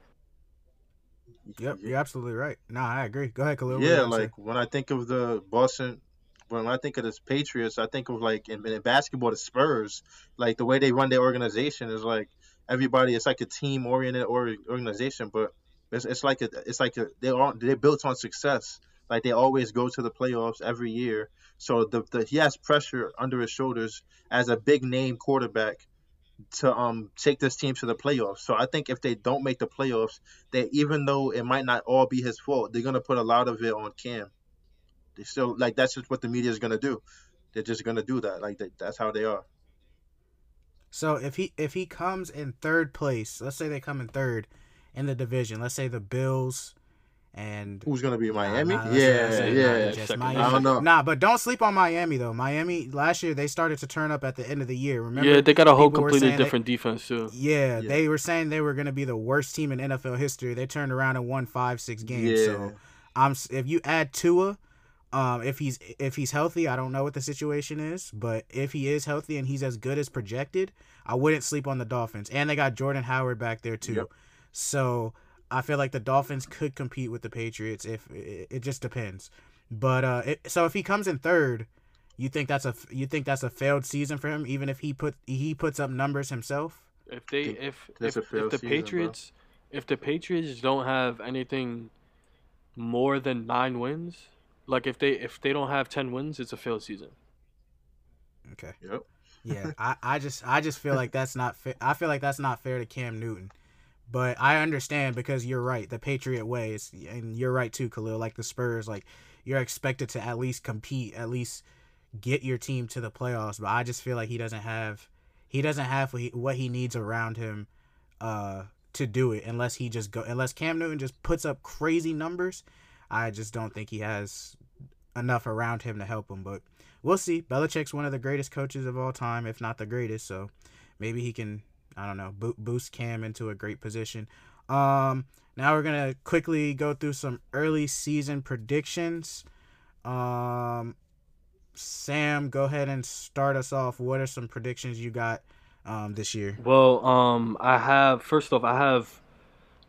Yep, you're absolutely right. No, I agree. Go ahead, Khalil. Yeah, gonna say? like when I think of the Boston, when I think of the Patriots, I think of like in, in basketball, the Spurs. Like the way they run their organization is like everybody. It's like a team oriented or organization, but it's, it's like a it's like a they're on, they're built on success. Like they always go to the playoffs every year. So the, the he has pressure under his shoulders as a big name quarterback to um take this team to the playoffs. So I think if they don't make the playoffs, that even though it might not all be his fault, they're gonna put a lot of it on Cam. They still like that's just what the media is gonna do. They're just gonna do that. Like they, that's how they are. So if he if he comes in third place, let's say they come in third in the division. Let's say the Bills and Who's gonna be Miami? Nah, that's what I yeah, said, yeah. not just Second. Miami. I don't know. Nah, but don't sleep on Miami though. Miami last year they started to turn up at the end of the year. Remember? yeah, they got a whole completely saying they- different defense too. Yeah, Yeah. they were saying they were going to be the worst team in NFL history. They turned around and won five, six games. Yeah. So I'm if you add Tua, um, if he's if he's healthy, I don't know what the situation is, but if he is healthy and he's as good as projected, I wouldn't sleep on the Dolphins. And they got Jordan Howard back there too, Yep. so I feel like the Dolphins could compete with the Patriots. If it, it just depends, but uh, it, so if he comes in third. You think that's a you think that's a failed season for him, even if he put he puts up numbers himself? If they if if, if the season, bro. Patriots if the Patriots don't have anything more than nine wins, like if they if they don't have ten wins, it's a failed season. Okay. Yep. Yeah, I, I just I just feel like that's not fair. I feel like that's not fair to Cam Newton. But I understand because you're right, the Patriot way is, and you're right too, Khalil. Like the Spurs, like you're expected to at least compete, at least get your team to the playoffs. But I just feel like he doesn't have, he doesn't have what he, what he needs around him, uh, to do it. Unless he just go, unless Cam Newton just puts up crazy numbers, I just don't think he has enough around him to help him. But we'll see. Belichick's one of the greatest coaches of all time, if not the greatest. So maybe he can, I don't know, boost Cam into a great position. Um, now we're gonna quickly go through some early season predictions. Um, Sam, go ahead and start us off. What are some predictions you got um, this year? Well, um, I have first off, I have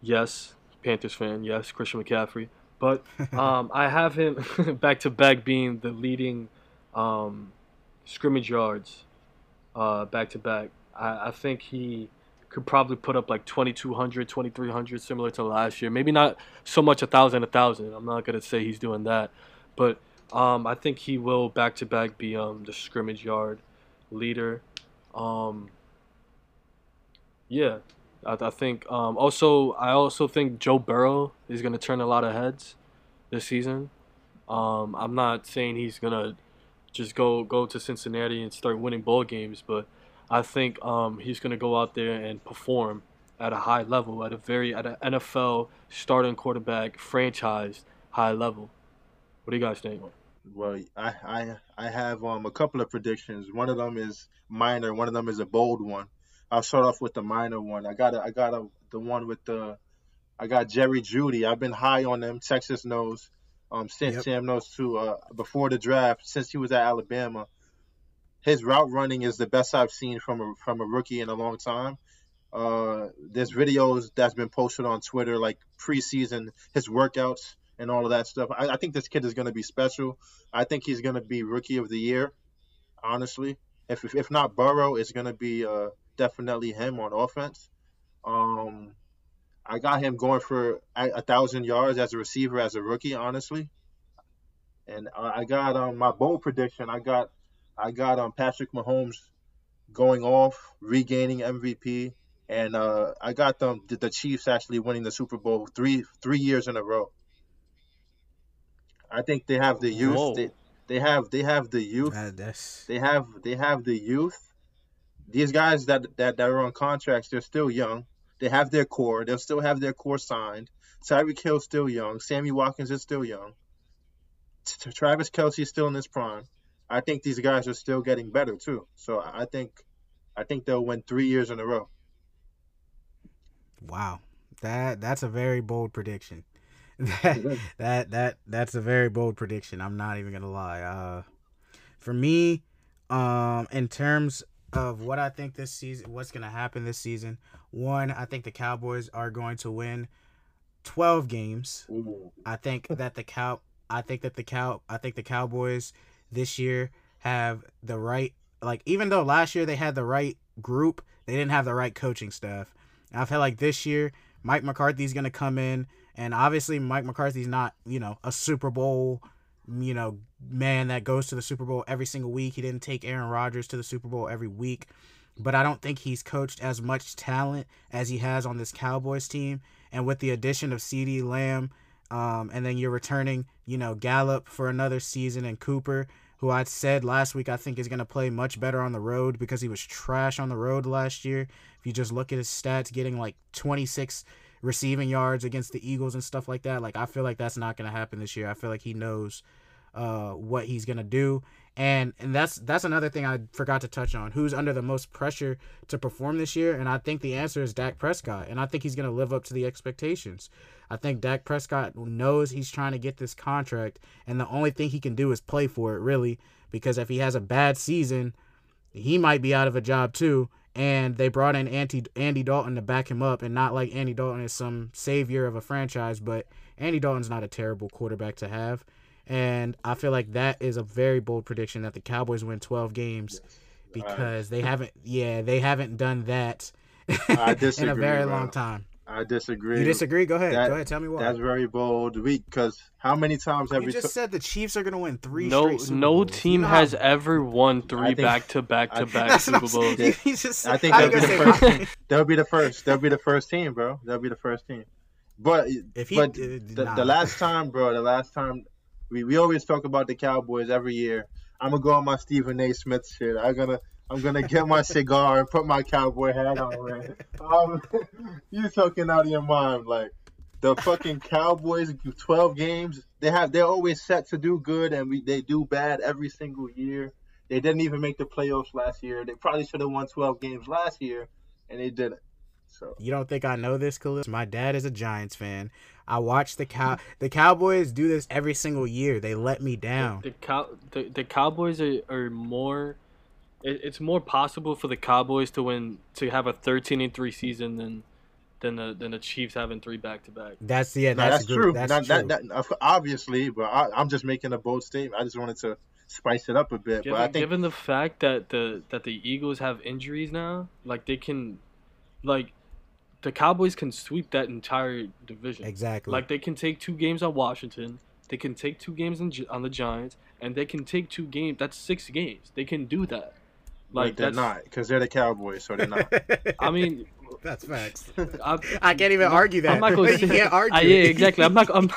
yes, Panthers fan, yes, Christian McCaffrey, but um, I have him back to back being the leading um, scrimmage yards, uh, back to back. I, think he could probably put up like 2200 2300 similar to last year. Maybe not so much a thousand a thousand. I'm not going to say he's doing that. But um, i think he will back to back be um, the scrimmage yard leader. Um, yeah, I, I think. Um, also, I also think Joe Burrow is gonna turn a lot of heads this season. Um, I'm not saying he's gonna just go go to Cincinnati and start winning ball games, but I think um, he's gonna go out there and perform at a high level, at a very at an NFL starting quarterback franchise high level. What do you guys think? Well, I I I have um a couple of predictions. One of them is minor. One of them is a bold one. I'll start off with the minor one. I got a, I got a, the one with the I got Jerry Jeudy. I've been high on them. Texas knows. Um, since Yep. Sam knows too. Uh, before the draft, since he was at Alabama, his route running is the best I've seen from a from a rookie in a long time. Uh, there's videos that's been posted on Twitter like preseason, his workouts and all of that stuff. I, I think this kid is going to be special. I think he's going to be rookie of the year. Honestly, if if, if not Burrow, it's going to be uh, definitely him on offense. Um, I got him going for a, a thousand yards as a receiver as a rookie. Honestly, and I I got um my bold prediction. I got I got um Patrick Mahomes going off, regaining MVP, and uh, I got them the, the Chiefs actually winning the Super Bowl three three years in a row. I think they have the Whoa. youth. They, they have they have the youth. They have they have the youth. These guys that that, that are on contracts, they're still young. They have their core. They'll still have their core signed. Tyreek Hill's still young. Sammy Watkins is still young. Travis Kelce's still in his prime. I think these guys are still getting better too. So I think I think they'll win three years in a row. Wow, that that's a very bold prediction. That that that that's a very bold prediction. I'm not even gonna lie. Uh, for me, um, in terms of what I think this season, what's gonna happen this season, one, I think the Cowboys are going to win 12 games. I think that the cow I think that the cow I think the Cowboys this year have the right like even though last year they had the right group, they didn't have the right coaching staff. And I feel like this year Mike McCarthy's going to come in and obviously Mike McCarthy's not, you know, a Super Bowl, you know, man that goes to the Super Bowl every single week. He didn't take Aaron Rodgers to the Super Bowl every week, but I don't think he's coached as much talent as he has on this Cowboys team. And with the addition of CeeDee Lamb, um, and then you're returning, you know, Gallup for another season and Cooper, who I said last week I think is going to play much better on the road because he was trash on the road last year. If you just look at his stats, getting like 26 receiving yards against the Eagles and stuff like that, like I feel like that's not going to happen this year. I feel like he knows uh, what he's going to do. And and that's that's another thing I forgot to touch on. Who's under the most pressure to perform this year? And I think the answer is Dak Prescott. And I think he's going to live up to the expectations. I think Dak Prescott knows he's trying to get this contract, and the only thing he can do is play for it, really, because if he has a bad season, he might be out of a job too. And they brought in Andy, Andy Dalton to back him up, and not like Andy Dalton is some savior of a franchise, but Andy Dalton's not a terrible quarterback to have. And I feel like that is a very bold prediction that the Cowboys win 12 games because they haven't, yeah, they haven't done that in a very long time. I disagree. You disagree? Go ahead. That- Go ahead. Tell me why. That's very bold. We because how many times have You we? just t- said the Chiefs are going to win three No, straight Super no Bowls. team You has ever won three back to back to back Super I'm saying. Bowls. He just- I think how they'll be the first. say- team. They'll be the first. They'll be the first team, bro. They'll be the first team. But If he but did- the, nah. the last time, bro, the last time we, we always talk about the Cowboys every year. I'm gonna go on my Stephen A. Smith shit. I'm gonna I'm gonna get my cigar and put my cowboy hat on, man. Um, you talking out of your mind, like the fucking Cowboys. 12 games. They have they're always set to do good, and we they do bad every single year. They didn't even make the playoffs last year. They probably should have won 12 games last year, and they didn't. So You don't think I know this, Khalil? My dad is a Giants fan. I watch the cow. The Cowboys do this every single year. They let me down. The cow the, the Cowboys are, are more it, it's more possible for the Cowboys to win to have a 13 and 3 season than than the than the Chiefs having three back to back. That's yeah. No, That's, that's, true. That's That- true. that- that- obviously, but I, I'm just making a bold statement. I just wanted to spice it up a bit. Given, but I think given the fact that the that the Eagles have injuries now, like they can like the Cowboys can sweep that entire division. exactly. Like they can take two games on Washington, they can take two games on, on the Giants, and they can take two games. That's six games. They can do that. Like Like they're not because they're the Cowboys, so they're not. I mean, that's facts. I, I can't even argue that. I'm not going you to say, can't argue. Uh, yeah, exactly. I'm not. I'm,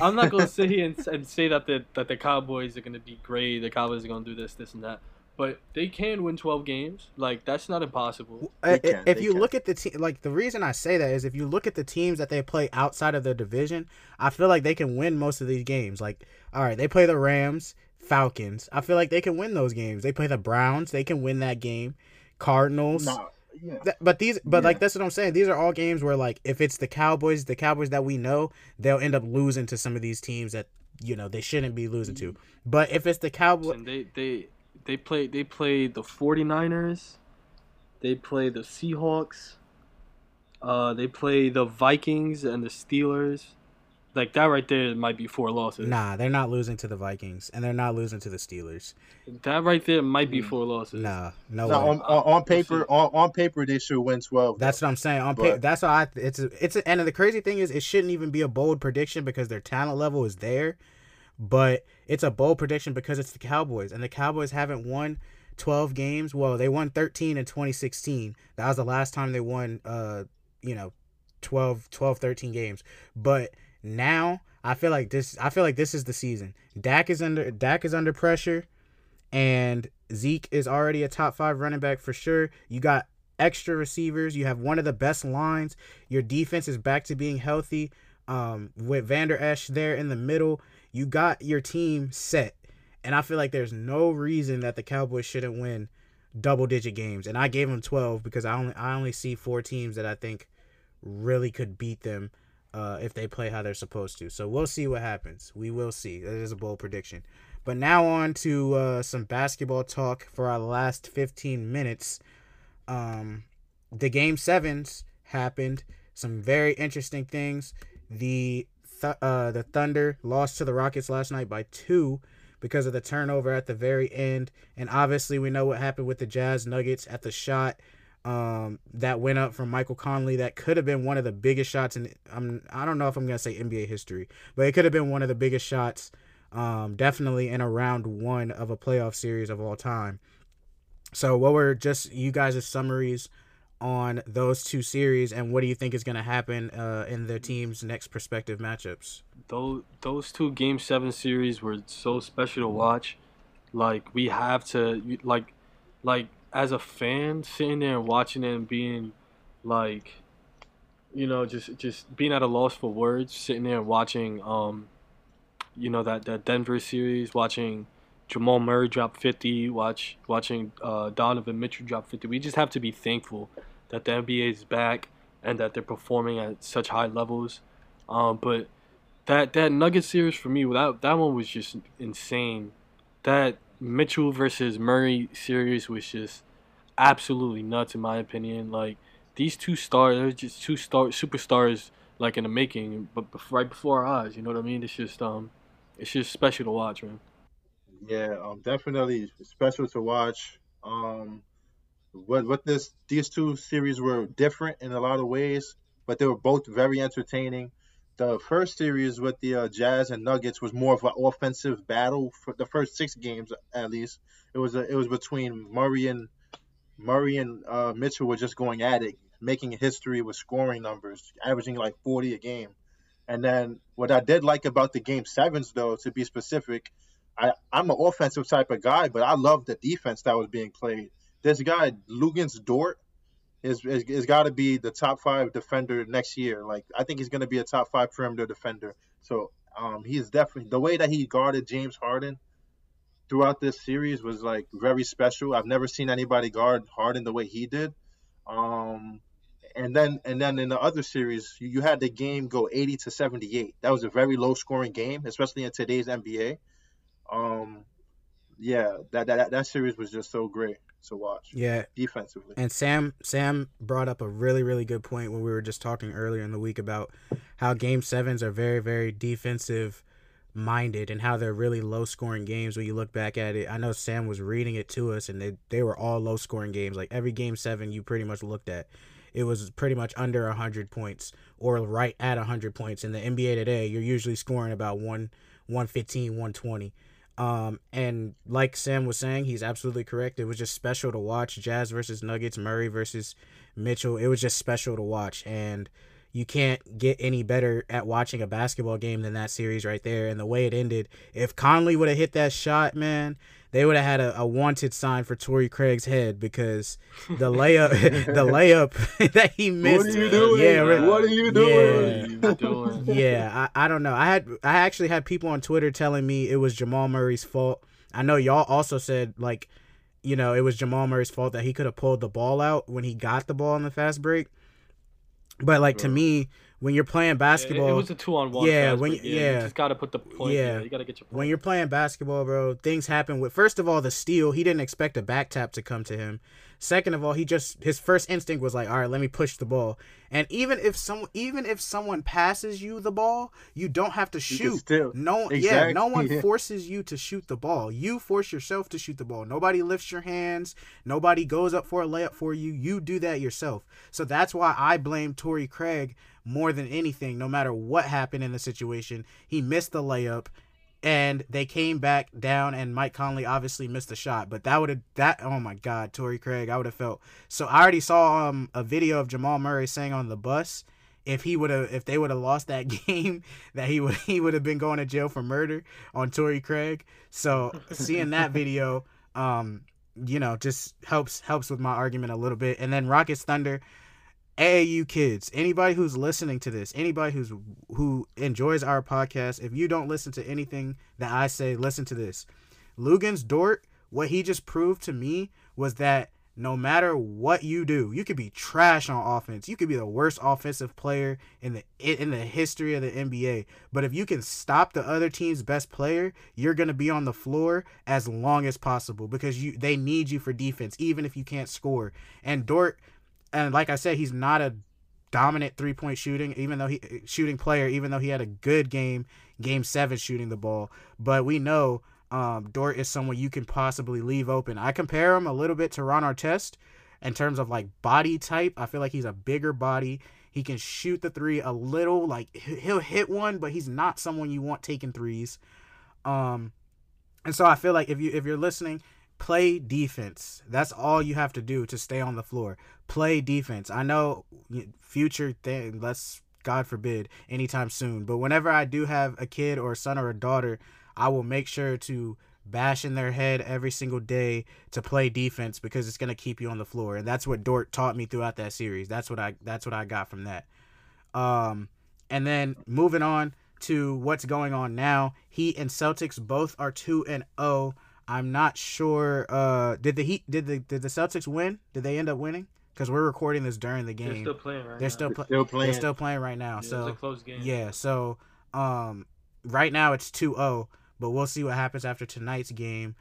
I'm not going to sit here and, and say that the that the Cowboys are going to be great. The Cowboys are going to do this, this, and that. But they can win 12 games. Like that's not impossible. They can, if you can. look at the team, like the reason I say that is if you look at the teams that they play outside of their division, I feel like they can win most of these games. Like, all right, they play the Rams, Falcons. I feel like they can win those games. They play the Browns, they can win that game. Cardinals. no, yeah. Th- but these, but like that's what I'm saying. These are all games where like if it's the Cowboys, the Cowboys that we know, they'll end up losing to some of these teams that you know they shouldn't be losing to. But if it's the Cowboys, they they they play they play the 49ers. They play the Seahawks. Uh, they play the Vikings and the Steelers. Like that right there might be four losses. nah, they're not losing to the Vikings and they're not losing to the Steelers. That right there might be four losses. Nah, no, No, way. on, on, on paper, on, on paper, they should win 12. That's though. what I'm saying. On paper, that's why I, it's a, it's a, and the crazy thing is it shouldn't even be a bold prediction because their talent level is there, but it's a bold prediction because it's the Cowboys and the Cowboys haven't won 12 games. Well, they won 13 in 2016. That was the last time they won uh, you know, 12 12 13 games. But now I feel like this I feel like this is the season. Dak is under Dak is under pressure and Zeke is already a top five running back for sure. You got extra receivers. You have one of the best lines. Your defense is back to being healthy. Um, with Vander Esch there in the middle, you got your team set. And I feel like there's no reason that the Cowboys shouldn't win double digit games. And I gave them 12 because I only I only see four teams that I think really could beat them uh, if they play how they're supposed to. So we'll see what happens. We will see. That is a bold prediction. But now on to uh, some basketball talk for our last 15 minutes. Um, the game sevens happened. Some very interesting things. The th- uh, the Thunder lost to the Rockets last night by two because of the turnover at the very end, and obviously we know what happened with the Jazz Nuggets at the shot um, that went up from Michael Conley. That could have been one of the biggest shots in I'm I don't know if I'm gonna say NBA history, but it could have been one of the biggest shots, um, definitely in a round one of a playoff series of all time. So, what were just you guys' summaries on those two series, and what do you think is to happen uh, in their team's next prospective matchups? those those two game seven series were so special to watch. Like we have to like like as a fan sitting there and watching it and being like you know just just being at a loss for words sitting there and watching um you know that that Denver series watching Jamal Murray drop 50 watch watching uh, Donovan Mitchell drop 50 we just have to be thankful that the NBA is back and that they're performing at such high levels um but that that Nugget series for me, that that one was just insane. That Mitchell versus Murray series was just absolutely nuts in my opinion. Like these two stars, they're just two star superstars like in the making, but right before our eyes. You know what I mean? It's just um, it's just special to watch, man. Yeah, um, definitely special to watch. Um, what what this these two series were different in a lot of ways, but they were both very entertaining. The first series with the uh, Jazz and Nuggets was more of an offensive battle for the first six games, at least. It was a, it was between Murray and Murray and uh, Mitchell were just going at it, making history with scoring numbers, averaging like 40 a game. And then what I did like about the game sevens, though, to be specific, I, I'm an offensive type of guy, but I love the defense that was being played. This guy, Luguentz Dort, is is, is got to be the top five defender next year. Like I think he's going to be a top five perimeter defender. So um, he's definitely the way that he guarded James Harden throughout this series was like very special. I've never seen anybody guard Harden the way he did. Um, and then and then in the other series, you, you had the game go 80 to 78. That was a very low scoring game, especially in today's NBA. Um, yeah, that that that series was just so great to watch Yeah, defensively. And Sam Sam brought up a really really good point when we were just talking earlier in the week about how game sevens are very very defensive minded and how they're really low scoring games when you look back at it. I know Sam was reading it to us and they they were all low scoring games. Like every game 7 you pretty much looked at it was pretty much under 100 points or right at 100 points in the NBA today you're usually scoring about 1 115 120 um, and like Sam was saying, he's absolutely correct. It was just special to watch Jazz versus Nuggets, Murray versus Mitchell. It was just special to watch, and you can't get any better at watching a basketball game than that series right there. And the way it ended, if Conley would have hit that shot, man, they would have had a, a wanted sign for Torrey Craig's head because the layup, the layup that he missed. What are you doing? Yeah, right. What are you doing? What are you doing? yeah, I, I don't know. I had I actually had people on Twitter telling me it was Jamal Murray's fault. I know y'all also said like, you know, it was Jamal Murray's fault that he could have pulled the ball out when he got the ball in the fast break. But like to me, when you're playing Yeah, it- basketball, It, was a two on one. Yeah, when you- yeah, yeah. you just gotta put the point. Yeah. Yeah, you gotta get your point. when you're playing basketball, bro, things happen with first of all the steal, he didn't expect a back tap to come to him. Second of all, he just his first instinct was like, "All right, let me push the ball." And even if some even if someone passes you the ball, you don't have to shoot. still- no, yeah, no one yeah. forces you to shoot the ball. You force yourself to shoot the ball. Nobody lifts your hands. Nobody goes up for a layup for you. You do that yourself. So that's why I blame Torrey Craig more than anything. No matter what happened in the situation, he missed the layup and they came back down and Mike Conley obviously missed the shot but that would have that oh my god Torrey Craig I would have felt so I already saw um a video of Jamal Murray saying on the bus if he would have if they would have lost that game that he would he would have been going to jail for murder on Torrey Craig so seeing that video Um, you know, just helps helps with my argument a little bit. And then Rockets Thunder, AAU kids, anybody who's listening to this, anybody who's who enjoys our podcast, if you don't listen to anything that I say, listen to this. Luguentz Dort, what he just proved to me was that no matter what you do, you could be trash on offense. You could be the worst offensive player in the in the history of the NBA. But if you can stop the other team's best player, you're going to be on the floor as long as possible because you they need you for defense even if you can't score. And Dort and like I said, he's not a dominant three-point shooting even though he shooting player even though he had a good game game 7 shooting the ball. But we know um, Dort is someone you can possibly leave open. I compare him a little bit to Ron Artest in terms of like body type. I feel like he's a bigger body. He can shoot the three a little, like he'll hit one, but he's not someone you want taking threes. Um, and so I feel like if you if you're listening, play defense. That's all you have to do to stay on the floor. Play defense. I know future thing. Let's God forbid anytime soon. But whenever I do have a kid or a son or a daughter I will make sure to bash in their head every single day to play defense because it's going to keep you on the floor and that's what Dort taught me throughout that series. That's what I that's what I got from that. Um and then moving on to what's going on now, Heat and Celtics both are 2 and 0. I'm not sure uh did the Heat did the did the Celtics win? Did they end up winning? Cuz we're recording this during the game. They're still playing right They're now. still, pl- Still playing. they're still playing right now. Yeah, so it's a close game. yeah, so um right now it's 2-0, but we'll see what happens after tonight's game.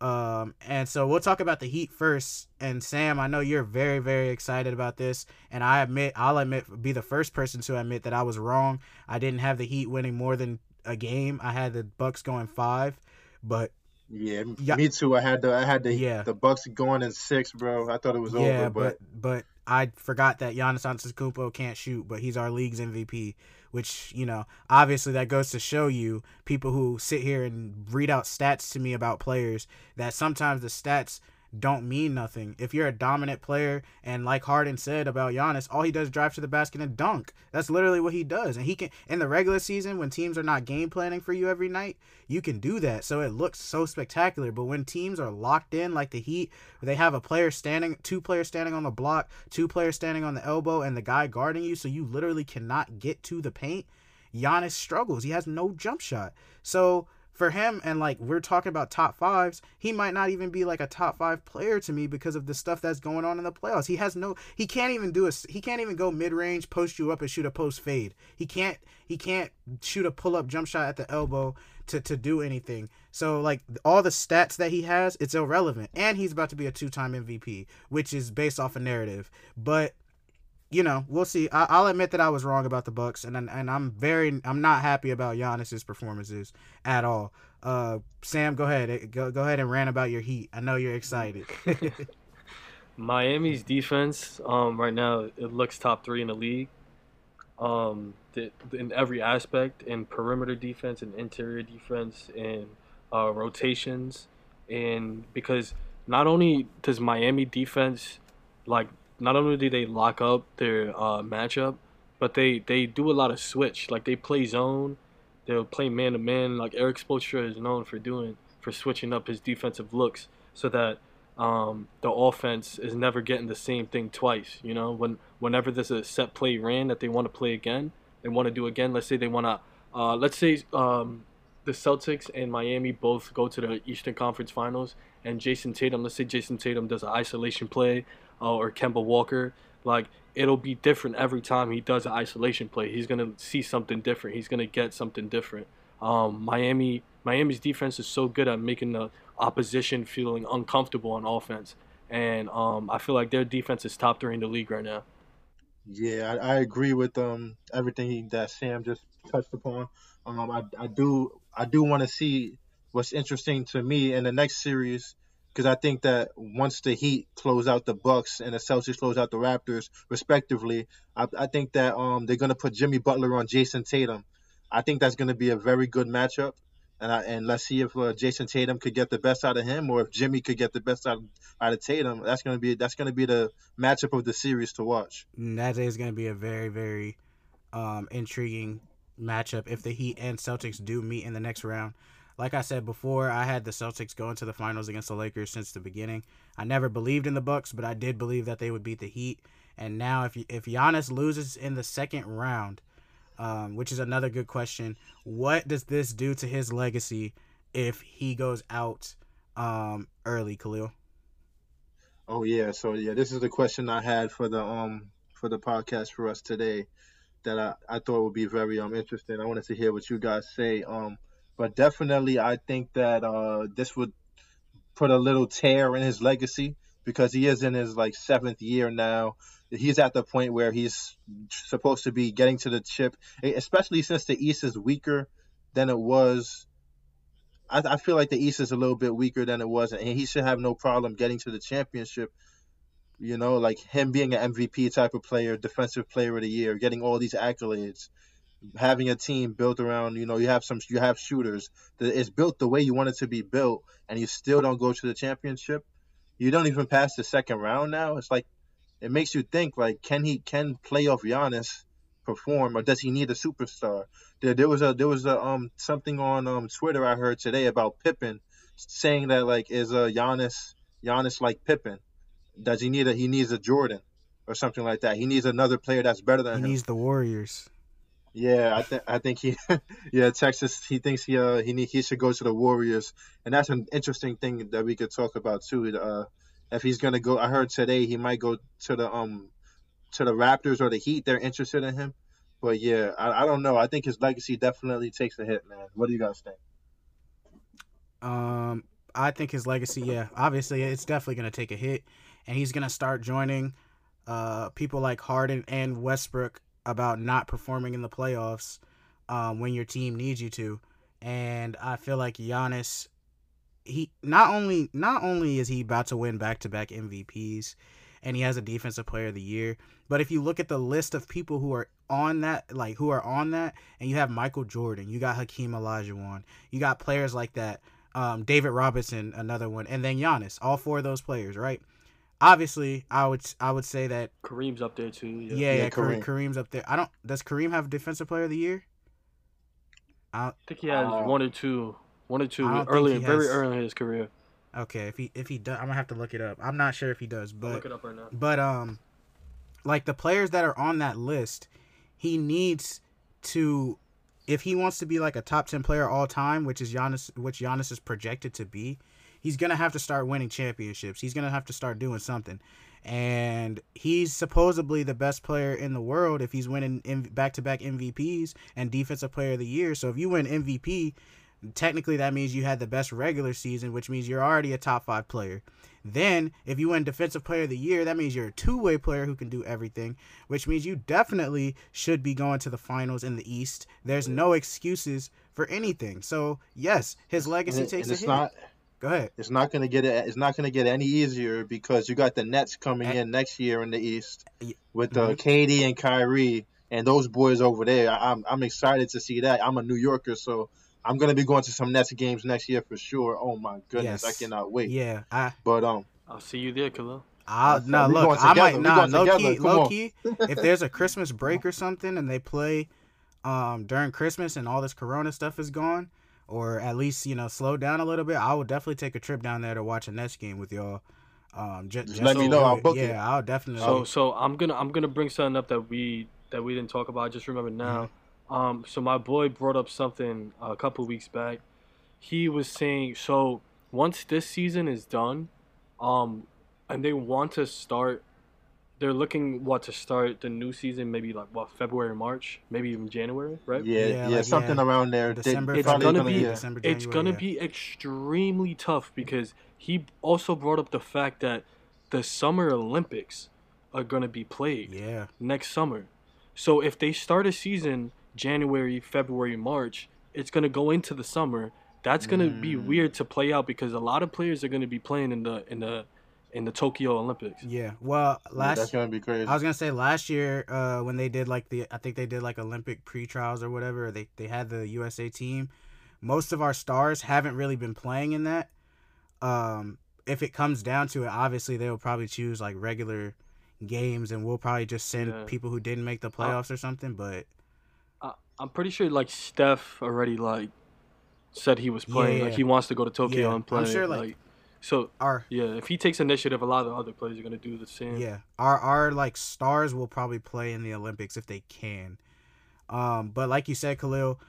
Um and so we'll talk about the Heat first. And Sam, I know you're very very excited about this, and I admit I'll admit be the first person to admit that I was wrong. I didn't have the Heat winning more than a game. I had the Bucks going 5, but Yeah, Yeah. me too. I had the I had the Yeah. the Bucks going in six, bro. I thought it was yeah, over, but, but but I forgot that Giannis Antetokounmpo can't shoot, but he's our league's MVP. Which you know, obviously, that goes to show you people who sit here and read out stats to me about players that sometimes the stats don't mean nothing. If you're a dominant player, and like Harden said about Giannis, all he does is drive to the basket and dunk. That's literally what he does. And he can in the regular season when teams are not game planning for you every night, you can do that. So it looks so spectacular. But when teams are locked in like the Heat, they have a player standing, two players standing on the block, two players standing on the elbow, and the guy guarding you, so you literally cannot get to the paint. Giannis struggles. He has no jump shot. So for him, and like we're talking about top fives, he might not even be like a top five player to me because of the stuff that's going on in the playoffs. He has no, he can't even do a, he can't even go mid range, post you up, and shoot a post fade. He can't, he can't shoot a pull up jump shot at the elbow to to do anything. So like all the stats that he has, it's irrelevant. And he's about to be a two time MVP, which is based off a narrative, but you know, we'll see. I, I'll admit that I was wrong about the Bucks, and and I'm very, I'm not happy about Giannis's performances at all. Uh, Sam, go ahead, go go ahead and rant about your Heat. I know you're excited. Miami's defense, um, right now it looks top three in the league. Um, the, in every aspect, in perimeter defense, and interior defense, and uh, rotations, and because not only does Miami defense like not only do they lock up their uh, matchup, but they they do a lot of switch. Like they play zone, they'll play man to man. Like Erik Spoelstra is known for doing for switching up his defensive looks so that um, the offense is never getting the same thing twice. You know, when whenever there's a set play ran that they want to play again, they want to do again. Let's say they want to, uh, let's say um, the Celtics and Miami both go to the Eastern Conference Finals, and Jayson Tatum, let's say Jayson Tatum does an isolation play, uh, or Kemba Walker, like it'll be different every time he does an isolation play. He's gonna see something different. He's gonna get something different. Um, Miami, Miami's defense is so good at making the opposition feeling uncomfortable on offense, and um, I feel like their defense is top three in the league right now. yeah, I, I agree with um everything that Sam just touched upon. Um, I I do I do want to see what's interesting to me in the next series because I think that once the Heat close out the Bucks and the Celtics close out the Raptors, respectively, I, I think that um they're gonna put Jimmy Butler on Jayson Tatum. I think that's gonna be a very good matchup, and I, and let's see if uh, Jayson Tatum could get the best out of him, or if Jimmy could get the best out out of Tatum. That's gonna be that's gonna be the matchup of the series to watch. That is going to be a very very um, intriguing matchup if the Heat and Celtics do meet in the next round. Like I said before, I had the Celtics going to the finals against the Lakers since the beginning. I never believed in the Bucks, but I did believe that they would beat the Heat. And now, if if Giannis loses in the second round, um, which is another good question, what does this do to his legacy if he goes out um, early, Khalil? Oh yeah, so yeah, this is the question I had for the um for the podcast for us today that I, I thought would be very um interesting. I wanted to hear what you guys say. Um but definitely I think that uh this would put a little tear in his legacy because he is in his like seventh year now. He's at the point where he's supposed to be getting to the chip, especially since the East is weaker than it was. I, I feel like the East is a little bit weaker than it was, and he should have no problem getting to the championship. You know, like him being an MVP type of player, defensive player of the year, getting all these accolades, having a team built around, you know, you have some, you have shooters. that It's built the way you want it to be built, and you still don't go to the championship. You don't even pass the second round now. It's like it makes you think like, can he can playoff Giannis perform, or does he need a superstar? There, there was a there was a um something on um Twitter I heard today about Pippen saying that like is a Giannis Giannis like Pippen? Does he need a he needs a Jordan or something like that? He needs another player that's better than He him. needs the Warriors. Yeah, I think I think he, yeah, Texas. He thinks he uh he need, he should go to the Warriors, and that's an interesting thing that we could talk about too. Uh, if he's gonna go, I heard today he might go to the um to the Raptors or the Heat. They're interested in him, but yeah, I, I don't know. I think his legacy definitely takes a hit, man. What do you guys think? Um, I think his legacy, yeah, obviously it's definitely gonna take a hit, and he's gonna start joining uh people like Harden and Westbrook about not performing in the playoffs um, when your team needs you to, and I feel like Giannis, he not only not only is he about to win back to back MVPs, and he has a defensive player of the year, but if you look at the list of people who are on that, like who are on that, and you have Michael Jordan, you got Hakeem Olajuwon, you got players like that um, David Robinson, another one, and then Giannis. All four of those players, right? Obviously, I would I would say that Kareem's up there too. yeah, Yeah. yeah, Yeah, Kareem. Kareem. Kareem's up there. I don't. Does Kareem have defensive player of the year? I I think he has Uh, one or two, one or two I don't think early, he very has- early in his career. okay. If he if he does, I'm gonna have to look it up. I'm not sure if he does, I'll but look it up right now. But um, like the players that are on that list, he needs to, if he wants to be like a top ten player all time, which is Giannis, which Giannis is projected to be, he's gonna have to start winning championships. He's gonna have to start doing something, and he's supposedly the best player in the world if he's winning back to back MVPs and Defensive Player of the Year. So if you win MVP. Technically, that means you had the best regular season, which means you're already a top five player. Then, if you win Defensive Player of the Year, that means you're a two way player who can do everything, which means you definitely should be going to the finals in the East. There's no excuses for anything. So, yes, his legacy And, takes a hit. not Go ahead. it's not gonna get it. It's not gonna get any easier because you got the Nets coming And- in next year in the East with uh, Mhm. KD and Kyrie and those boys over there. I, I'm I'm excited to see that. I'm a New Yorker, so I'm gonna be going to some Nets games next year for sure. Oh my goodness, I cannot wait. Yeah, I, But um, I'll see you there, Khalil. I I no we look. I might not. nah, low key, low key. if there's a Christmas break or something and they play um during Christmas and all this Corona stuff is gone, or at least you know slow down a little bit, I would definitely take a trip down there to watch a Nets game with y'all. Um, ju- just, let me know, I'll book yeah, it. I'll definitely. So so I'm gonna I'm gonna bring something up that we that we didn't talk about. I just remember now. Mm-hmm. Um, so my boy brought up something a couple weeks back. He was saying so once this season is done, um, and they want to start. They're looking what to start the new season maybe like what February March maybe even January right yeah, Yeah, yeah, like, something yeah, around there. They- December, It's gonna gonna- be- yeah. December, it's gonna yeah. be extremely tough because he also brought up the fact that the Summer Olympics are gonna be played Yeah, next summer. So if they start a season January, February, March, it's gonna go into the summer. That's gonna be Mm. weird to play out because a lot of players are gonna be playing in the in the in the Tokyo Olympics. yeah. Well, Yeah, last that's gonna be crazy. I was gonna say last year, uh, when they did like the, I think they did like Olympic pre-trials or whatever. They they had the USA team. Most of our stars haven't really been playing in that. Um, if it comes down to it, obviously they will probably choose like regular games, and we'll probably just send Yeah. people who didn't make the playoffs or something. But I, I'm pretty sure like Steph already like said he was playing. Like Yeah. he wants to go to Tokyo Yeah, and play. I'm sure, like- like, so Our yeah, if he takes initiative, a lot of other players are gonna do the same. yeah, our our like stars will probably play in the Olympics if they can. Um, but like you said, Khalil,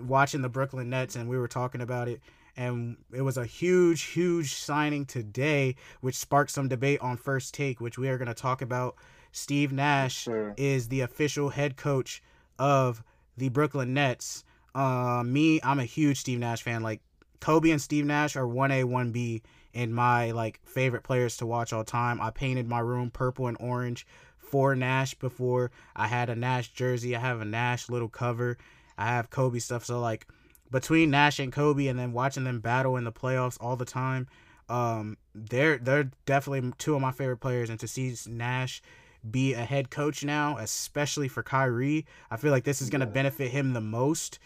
watching the Brooklyn Nets, and we were talking about it, and it was a huge, huge signing today, which sparked some debate on First Take, which we are going to talk about. Steve Nash sir. is the official head coach of the Brooklyn Nets. Uh, me, I'm a huge Steve Nash fan. Like Kobe and Steve Nash are one A, one B in my like favorite players to watch all time. I painted my room purple and orange for Nash before. I had a Nash jersey. I have a Nash little cover. I have Kobe stuff. So like between Nash and Kobe, and then watching them battle in the playoffs all the time, um, they're they're definitely two of my favorite players. And to see Nash be a head coach now, especially for Kyrie, I feel like this is gonna benefit him the most.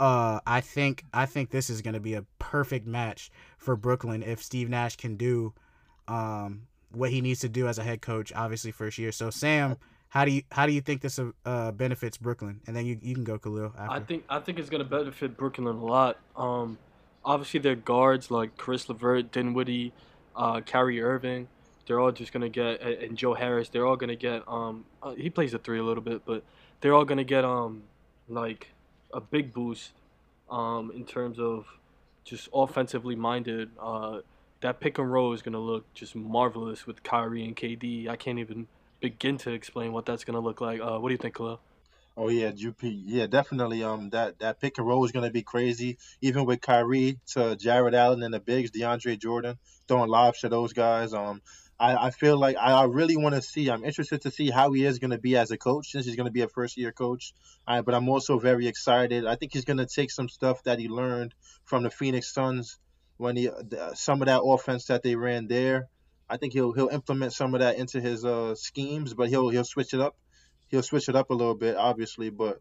Uh, I think I think this is gonna be a perfect match for Brooklyn if Steve Nash can do um what he needs to do as a head coach, obviously first year. So Sam, how do you how do you think this uh benefits Brooklyn? And then you, you can go Khalil after. I think I think it's gonna benefit Brooklyn a lot. Um, obviously their guards like Chris Levert, Dinwiddie, uh, Kyrie Irving, they're all just gonna get and Joe Harris. They're all gonna get um. Uh, he plays the three a little bit, but they're all gonna get um like a big boost um in terms of just offensively minded. Uh, that pick and roll is gonna look just marvelous with Kyrie and KD. I can't even begin to explain what that's gonna look like. Uh, what do you think, Khalil? Oh yeah, GP. Yeah, definitely. Um, that that pick and roll is gonna be crazy. Even with Kyrie to Jarrett Allen and the bigs, DeAndre Jordan throwing lobs to those guys. Um, I, I feel like I, I really want to see. I'm interested to see how he is gonna be as a coach since he's gonna be a first year coach. I, but I'm also very excited. I think he's gonna take some stuff that he learned from the Phoenix Suns when he the, some of that offense that they ran there. I think he'll he'll implement some of that into his uh schemes, but he'll he'll switch it up he'll switch it up a little bit, obviously, but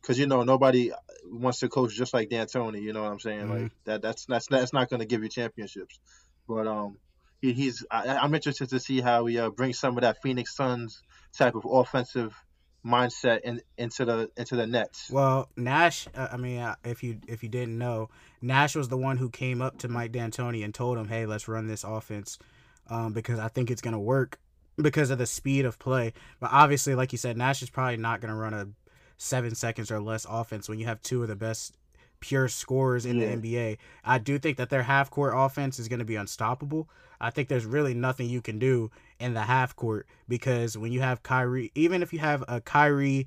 because you know nobody wants to coach just like D'Antoni. You know what I'm saying? Mhm. Like that. That's that's that's not going to give you championships. But um, he, he's I, I'm interested to see how he uh, brings some of that Phoenix Suns type of offensive mindset in, into the into the Nets. Well, Nash. Uh, I mean, uh, if you if you didn't know, Nash was the one who came up to Mike D'Antoni and told him, "Hey, let's run this offense," um, because I think it's gonna work because of the speed of play. But obviously, like you said, Nash is probably not gonna run a seven seconds or less offense when you have two of the best pure scorers in Yeah. the NBA. I do think that their half court offense is going to be unstoppable. I think there's really nothing you can do in the half court because when you have Kyrie, even if you have a Kyrie,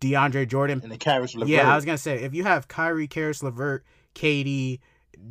DeAndre Jordan, And the Caris LeVert. yeah, I was gonna say if you have Kyrie, Caris LeVert, KD,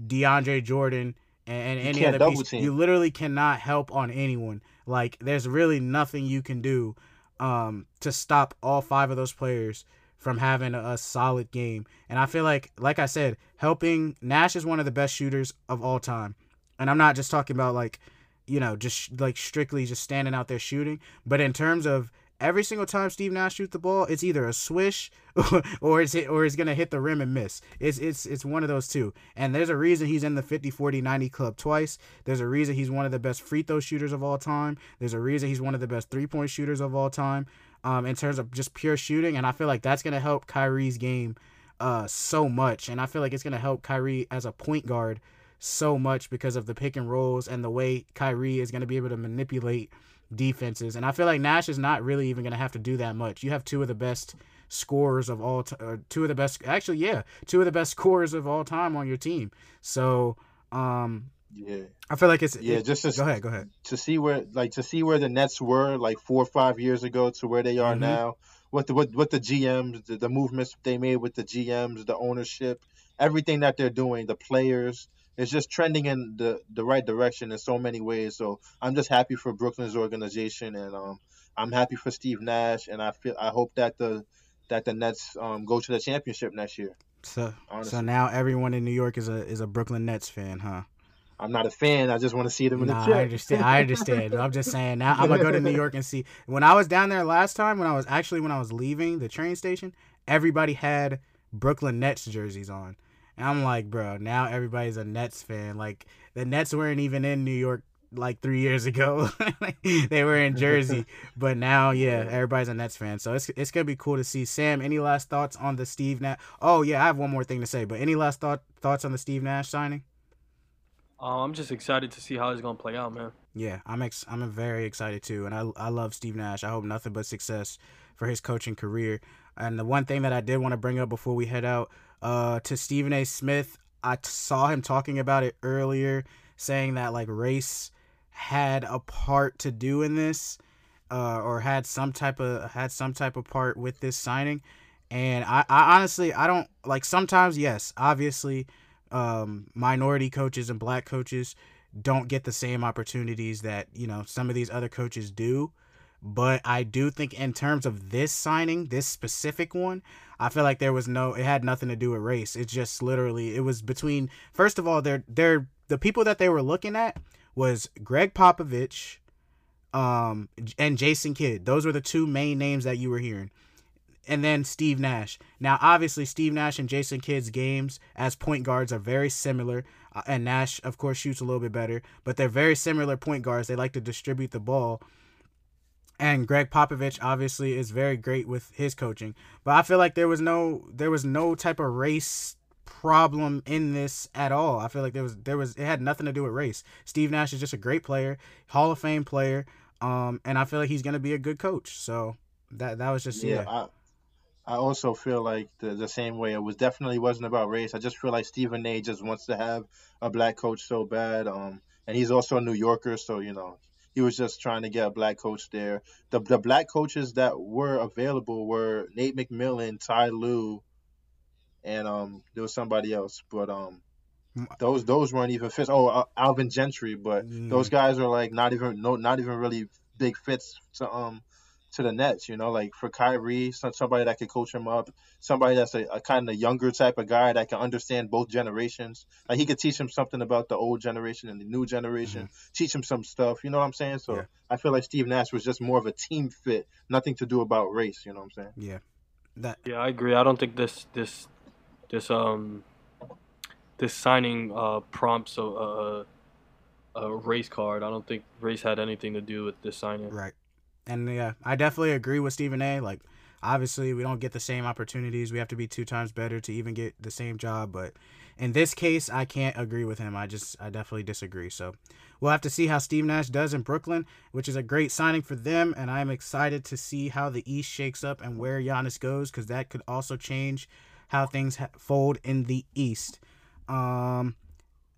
DeAndre Jordan, and, and any other piece, team. you literally cannot help on anyone. Like there's really nothing you can do um, to stop all five of those players from having a, solid game. And I feel like, like I said, helping Nash is one of the best shooters of all time. And I'm not just talking about like, you know, just like strictly just standing out there shooting, but in terms of every single time Steve Nash shoots the ball, it's either a swish or it's hit, or it's gonna hit the rim and miss. It's it's it's one of those two. And there's a reason he's in the 50 40 90 club twice. There's a reason he's one of the best free throw shooters of all time. There's a reason he's one of the best three point shooters of all time. Um, in terms of just pure shooting, and I feel like that's gonna help Kyrie's game uh so much. And I feel like it's gonna help Kyrie as a point guard so much because of the pick and rolls and the way Kyrie is gonna be able to manipulate defenses. And I feel like Nash is not really even going to have to do that much. You have two of the best scorers of all time, two of the best, actually, yeah, two of the best scorers of all time on your team. So, um, yeah, I feel like it's, yeah. it- Just to, go ahead, go ahead. to see where like to see where the Nets were like four or five years ago to where they are Mhm. now. What the what, what the GMs, the, the movements they made with the GMs, the ownership, everything that they're doing, the players, it's just trending in the the right direction in so many ways. So I'm just happy for Brooklyn's organization, and um, I'm happy for Steve Nash, and I feel I hope that the that the Nets um go to the championship next year. So, so now everyone in New York is a is a Brooklyn Nets fan, huh? I'm not a fan. I just want to see them in Nah, the I understand. I understand. I'm just saying. Now I'm gonna go to New York and see. When I was down there last time, when I was actually when I was leaving the train station, everybody had Brooklyn Nets jerseys on, and I'm like, bro, now everybody's a Nets fan. Like the Nets weren't even in New York like three years ago. they were in Jersey, but now, yeah, everybody's a Nets fan. So it's it's gonna be cool to see. Sam, any last thoughts on the Steve Nash? Oh yeah, I have one more thing to say. But any last thought thoughts on the Steve Nash signing? Uh, I'm just excited to see how it's gonna play out, man. Yeah, I'm ex- I'm very excited too, and I I love Steve Nash. I hope nothing but success for his coaching career. And the one thing that I did want to bring up before we head out, uh, to Stephen A. Smith, I t- saw him talking about it earlier, saying that like race had a part to do in this, uh, or had some type of had some type of part with this signing. And I, I honestly I don't like sometimes yes obviously um, minority coaches and black coaches don't get the same opportunities that you know some of these other coaches do. But i do think in terms of this signing this specific one i feel like there was no it had nothing to do with race. It just literally it was between first of all they're they're the people that they were looking at was Gregg Popovich um and jason kidd. Those were the two main names that you were hearing and then Steve Nash. Now, obviously, Steve Nash and Jason Kidd's games as point guards are very similar, uh, and Nash, of course, shoots a little bit better, but they're very similar point guards. They like to distribute the ball. And Gregg Popovich obviously is very great with his coaching, but I feel like there was no there was no type of race problem in this at all. I feel like there was there was it had nothing to do with race. Steve Nash is just a great player, Hall of Fame player, um, and I feel like he's gonna be a good coach. So that that was just yeah. Yeah, I, I also feel like the, the same way. It was definitely wasn't about race. I just feel like Stephen A. just wants to have a black coach so bad. Um, and he's also a New Yorker, so you know he was just trying to get a black coach there. The the black coaches that were available were Nate McMillan, Ty Lue, and um there was somebody else, but um those those weren't even fits. Oh, uh, Alvin Gentry, but Mm. those guys are like not even no not even really big fits to um to the Nets. You know, like for Kyrie, some, somebody that could coach him up, somebody that's a, a kind of younger type of guy that can understand both generations. Like he could teach him something about the old generation and the new generation, teach him some stuff. You know what I'm saying? So Yeah. I feel like Steve Nash was just more of a team fit, nothing to do about race. You know what I'm saying? Yeah, that Yeah, I agree. I don't think this this this um this signing uh prompts a a, a race card. I don't think race had anything to do with this signing. right. And yeah, I definitely agree with Stephen A. Like, obviously, we don't get the same opportunities. We have to be two times better to even get the same job. But in this case, I can't agree with him. I just, I definitely disagree. So we'll have to see how Steve Nash does in Brooklyn, which is a great signing for them. And I'm excited to see how the East shakes up and where Giannis goes, because that could also change how things fold in the East. Um,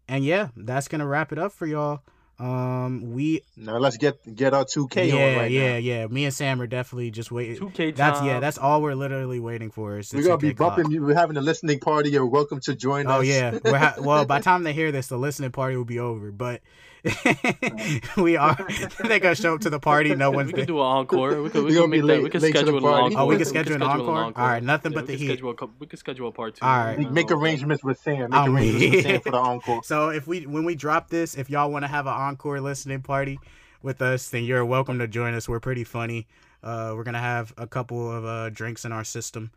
and yeah, that's gonna wrap it up for y'all. Um, we Now let's get get our 2K yeah, on right yeah, now. yeah. Me and Sam are definitely just waiting. 2K That's yeah. That's all we're literally waiting for. Is We're gonna be 2K clock. bumping you. We're having a listening party. You're welcome to join us. Oh yeah. We're ha- well, by the time they hear this, the listening party will be over. But we are. They're gonna show up to the party. No one's. we could do an encore. We could, we We could make be that. late- We could late to the schedule an encore. Oh, we could schedule an encore? an All right, nothing but the heat. Schedule a, we could schedule a part two. All right. Make arrangements with Sam. Make Um, arrangements with Sam for the encore. So if we when we drop this, if y'all want to have an encore listening party with us, then you're welcome to join us. We're pretty funny. Uh, we're gonna have a couple of uh, drinks in our system,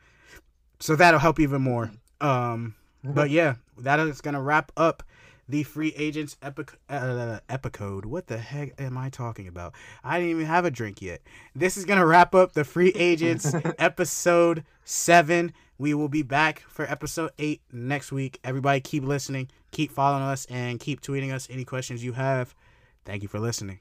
so that'll help even more. Um, but yeah, that is gonna wrap up the free agents epic uh, epicode. What the heck am I talking about? I didn't even have a drink yet. This is gonna wrap up the free agents episode seven. We will be back for episode eight next week. Everybody, keep listening, keep following us, and keep tweeting us any questions you have. Thank you for listening.